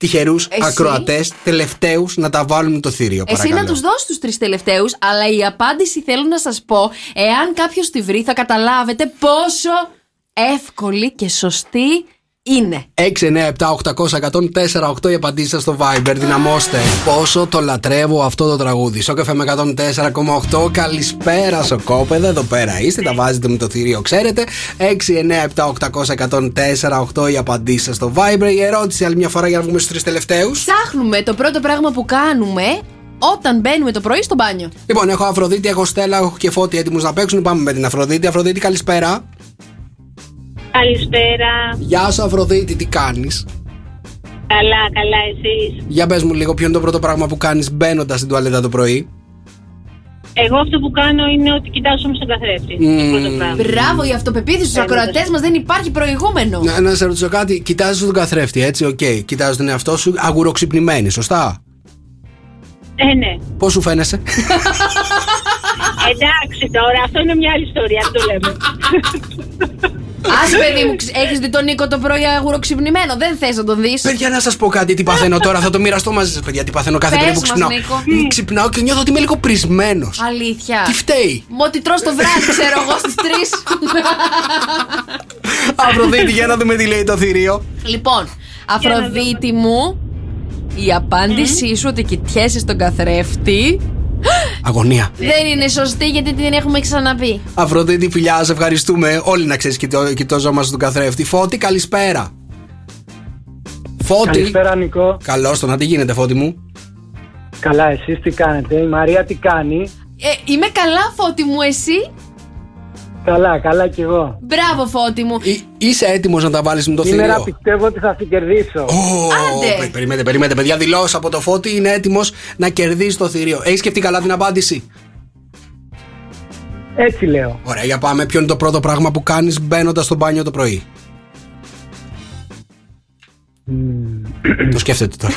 τυχερούς Εσύ; ακροατές, τελευταίους να τα βάλουν το θηρίο. Εσύ παρακαλώ. να τους δώσεις τους τρεις τελευταίους, αλλά η απάντηση θέλω να σας πω, εάν κάποιος τη βρει, θα καταλάβετε πόσο εύκολη και σωστή είναι. 697-800-1048 οι απαντήσεις σας στο Viber. Δυναμώστε. Πόσο το λατρεύω αυτό το τραγούδι. Σοκ με 104,8. Καλησπέρα, Σοκόπεδα. Εδώ πέρα είστε. Τα βάζετε με το θηρίο, ξέρετε. 697-800-1048 οι απαντήσεις σας στο Viber. Η ερώτηση άλλη μια φορά για να βγούμε στους τρεις τελευταίους. Ψάχνουμε το πρώτο πράγμα που κάνουμε όταν μπαίνουμε το πρωί στο μπάνιο. Λοιπόν, έχω Αφροδίτη, έχω Στέλλα, έχω και Φώτη έτοιμους να παίξουν. Πάμε με την Αφροδίτη. Αφροδίτη, καλησπέρα. Καλησπέρα. Γεια σου, Αφροδίτη, τι κάνεις; Καλά, καλά, εσείς; Για πες μου λίγο, ποιο είναι το πρώτο πράγμα που κάνεις μπαίνοντας στην τουαλέτα το πρωί; Εγώ αυτό που κάνω είναι ότι κοιτάζω όμως τον καθρέφτη. Το πρώτο πράγμα. Μπράβο, η αυτοπεποίθηση στους ακροατές μας δεν υπάρχει προηγούμενο. Να, να σε ρωτήσω κάτι, κοιτάζεις τον καθρέφτη, έτσι, οκ. Okay. Κοιτάζεις τον εαυτό σου αγουροξυπνημένη, σωστά; Ε, ναι. Πώς σου φαίνεσαι; Εντάξει τώρα, αυτό είναι μια άλλη ιστορία, δεν το λέμε. Άσε, παιδί μου, έχεις δει τον Νίκο το πρωί αγουροξυπνημένο. Δεν θες να τον δεις. Παιδιά, να σας πω κάτι, τι παθαίνω τώρα. Θα το μοιραστώ μαζί σας, παιδιά. Τι παθαίνω κάθε Πες πρωί που μας, ξυπνάω. Νίκο. Ξυπνάω και νιώθω ότι είμαι λίγο πρησμένος. Αλήθεια. Τι φταίει; Μου ότι τρως το βράδυ, ξέρω εγώ στις 3. Αφροδίτη, για να δούμε τι λέει το θηρίο. Λοιπόν, Αφροδίτη μου, η απάντησή σου ότι κοιτιέσαι στον καθρέφτη Αγωνία. δεν είναι σωστή γιατί την έχουμε ξαναπεί. Αφροδίτη, φιλιά, σε ευχαριστούμε. Όλοι να ξέρεις κοιτώζομαστε στον καθρέφτη. Φώτη, καλησπέρα. Φώτη. Καλησπέρα, Νικό. Καλώς το να τι γίνεται, Φώτη μου; Καλά, εσείς τι κάνετε; Η Μαρία τι κάνει; Ε, είμαι καλά, Φώτη μου, εσύ; Καλά, καλά κι εγώ. Μπράβο, Φώτη μου. Εί- Είσαι έτοιμος να τα βάλεις με το Σήμερα θηρίο; πιστεύω ότι θα την κερδίσω. Ω, Άντε. πε- Περιμένετε, περιμένετε, παιδιά. Δηλώσει από το φώτι είναι έτοιμος να κερδίσει το θηρίο. Έχεις σκεφτεί καλά την απάντηση; Έτσι λέω. Ωραία, για πάμε. Ποιο είναι το πρώτο πράγμα που κάνεις μπαίνοντας στο μπάνιο το πρωί; το σκέφτεται τώρα.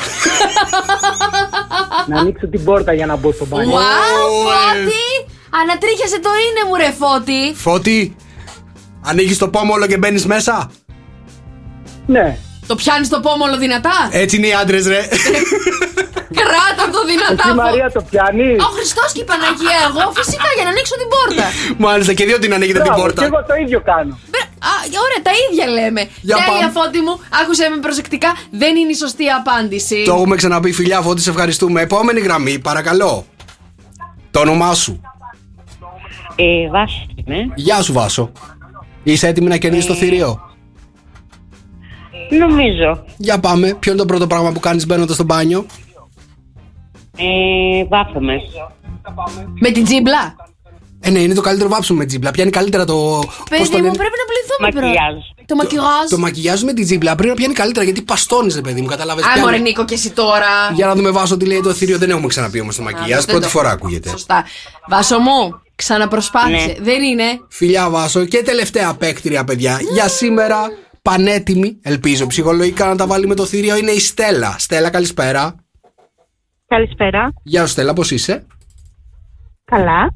να ανοίξω την πόρτα για να μπω στο μπάνιο. Wow, Φώτη! Ανατρίχιασε το είναι μου, ρε Φώτη. Φώτη, ανοίγεις το πόμολο και μπαίνεις μέσα; Ναι. Το πιάνεις το πόμολο δυνατά; Έτσι είναι οι άντρες, ρε. Κράτα το δυνατά. Εσύ Φω- Μαρία το πιάνεις; Ο Χριστός και η Παναγία, εγώ φυσικά για να ανοίξω την πόρτα. Μάλιστα, και δύο την ανοίγετε την Μπράβο, πόρτα. Και εγώ το ίδιο κάνω. Μπρε- Α, ωραία, τα ίδια λέμε. Για Τέλεια, πάμε. Φώτη μου, άκουσε με προσεκτικά. Δεν είναι η σωστή απάντηση. Το έχουμε ξαναπεί, φιλιά, Φώτη, σε ευχαριστούμε. Επόμενη γραμμή, παρακαλώ. Το όνομά σου. Ε, βάση είμαι. Γεια σου, Βάσο. Είσαι έτοιμη να κερδίσεις το θηρίο; Νομίζω. Για πάμε. Ποιο είναι το πρώτο πράγμα που κάνεις μπαίνοντας στο μπάνιο; Ε, βάφομαι. Με την τζίμπλα; Ε, ναι, είναι το καλύτερο βάψιμο με τζίμπλα. Πιάνει καλύτερα το. πώς Παιδί το μου, λένε; πρέπει να πληθούμε Μακιγιάζ. πρώτα. Το μακιγιάζ. Το μακιγιάζ με την τζίμπλα πρέπει να πιάνει καλύτερα γιατί παστώνεις, ρε παιδί μου, κατάλαβε. Α, μωρέ Νίκο, και εσύ τώρα. Για να δούμε, Βάσο, τι λέει το θηρίο. Δεν έχουμε ξαναπεί όμως το μακιγιάζ. δεν Πρώτη το- φορά ακούγεται. Σωστά. Βάσο μου, ξαναπροσπάθησε. Ναι. Δεν είναι. Φιλιά, Βάσο. Και τελευταία παίκτρια, παιδιά. Για σήμερα, πανέτοιμη, ελπίζω ψυχολογικά να τα βάλει με το θηρίο, είναι η Στέλλα. Στέλλα, καλησπέρα. Καλησπέρα. Γεια σου, Στέλλα, πώς είσαι; Καλά.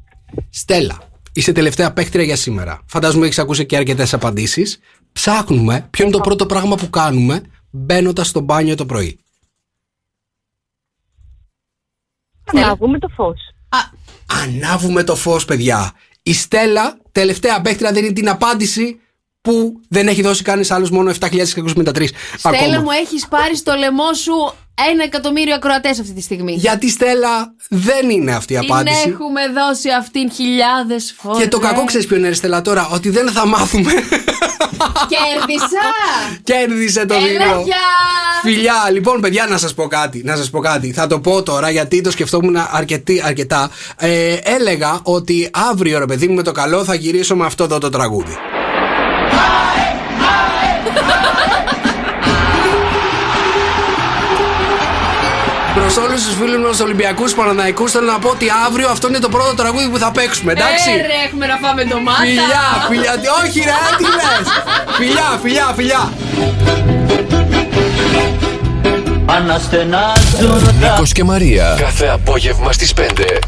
Στέλλα, είσαι τελευταία παίκτρια για σήμερα. Φαντάζομαι έχεις ακούσει και αρκετές απαντήσεις. Ψάχνουμε ποιο είναι το πρώτο πράγμα που κάνουμε μπαίνοντας στο μπάνιο το πρωί. Να βγούμε το φως. Ανάβουμε το φως, παιδιά. Η Στέλλα, τελευταία παίκτρια, δίνει την απάντηση που δεν έχει δώσει κανείς άλλος, μόνο 7.653 Στέλλα ακόμα. μου, έχεις πάρει στο λαιμό σου ένα εκατομμύριο ακροατές αυτή τη στιγμή. Γιατί Στέλλα δεν είναι αυτή η Την απάντηση. έχουμε δώσει αυτήν χιλιάδες φορές. Και το κακό ξέρεις ποιο είναι, ρε Στέλλα, τώρα, ότι δεν θα μάθουμε. Κέρδισα! Κέρδισε το Έλα, βίντεο. γεια! Φιλιά, λοιπόν, παιδιά, να σας πω κάτι. Να σας πω κάτι. Θα το πω τώρα γιατί το σκεφτόμουν αρκετή, αρκετά. Ε, έλεγα ότι αύριο, ρε παιδί μου, με το καλό θα γυρίσω με αυτό εδώ το τραγούδι. Προς όλους τους φίλους μας Ολυμπιακούς Παναναϊκούς θέλω να πω ότι αύριο αυτό είναι το πρώτο τραγούδι που θα παίξουμε, εντάξει. Ε, ρε, έχουμε να φάμε ντομάτα. Φιλιά, φιλιά, τι- όχι ρε, τι λες Φιλιά, φιλιά, φιλιά Νίκος και Μαρία. Κάθε απόγευμα στις 5.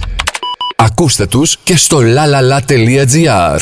Ακούστε τους και στο lalala.gr.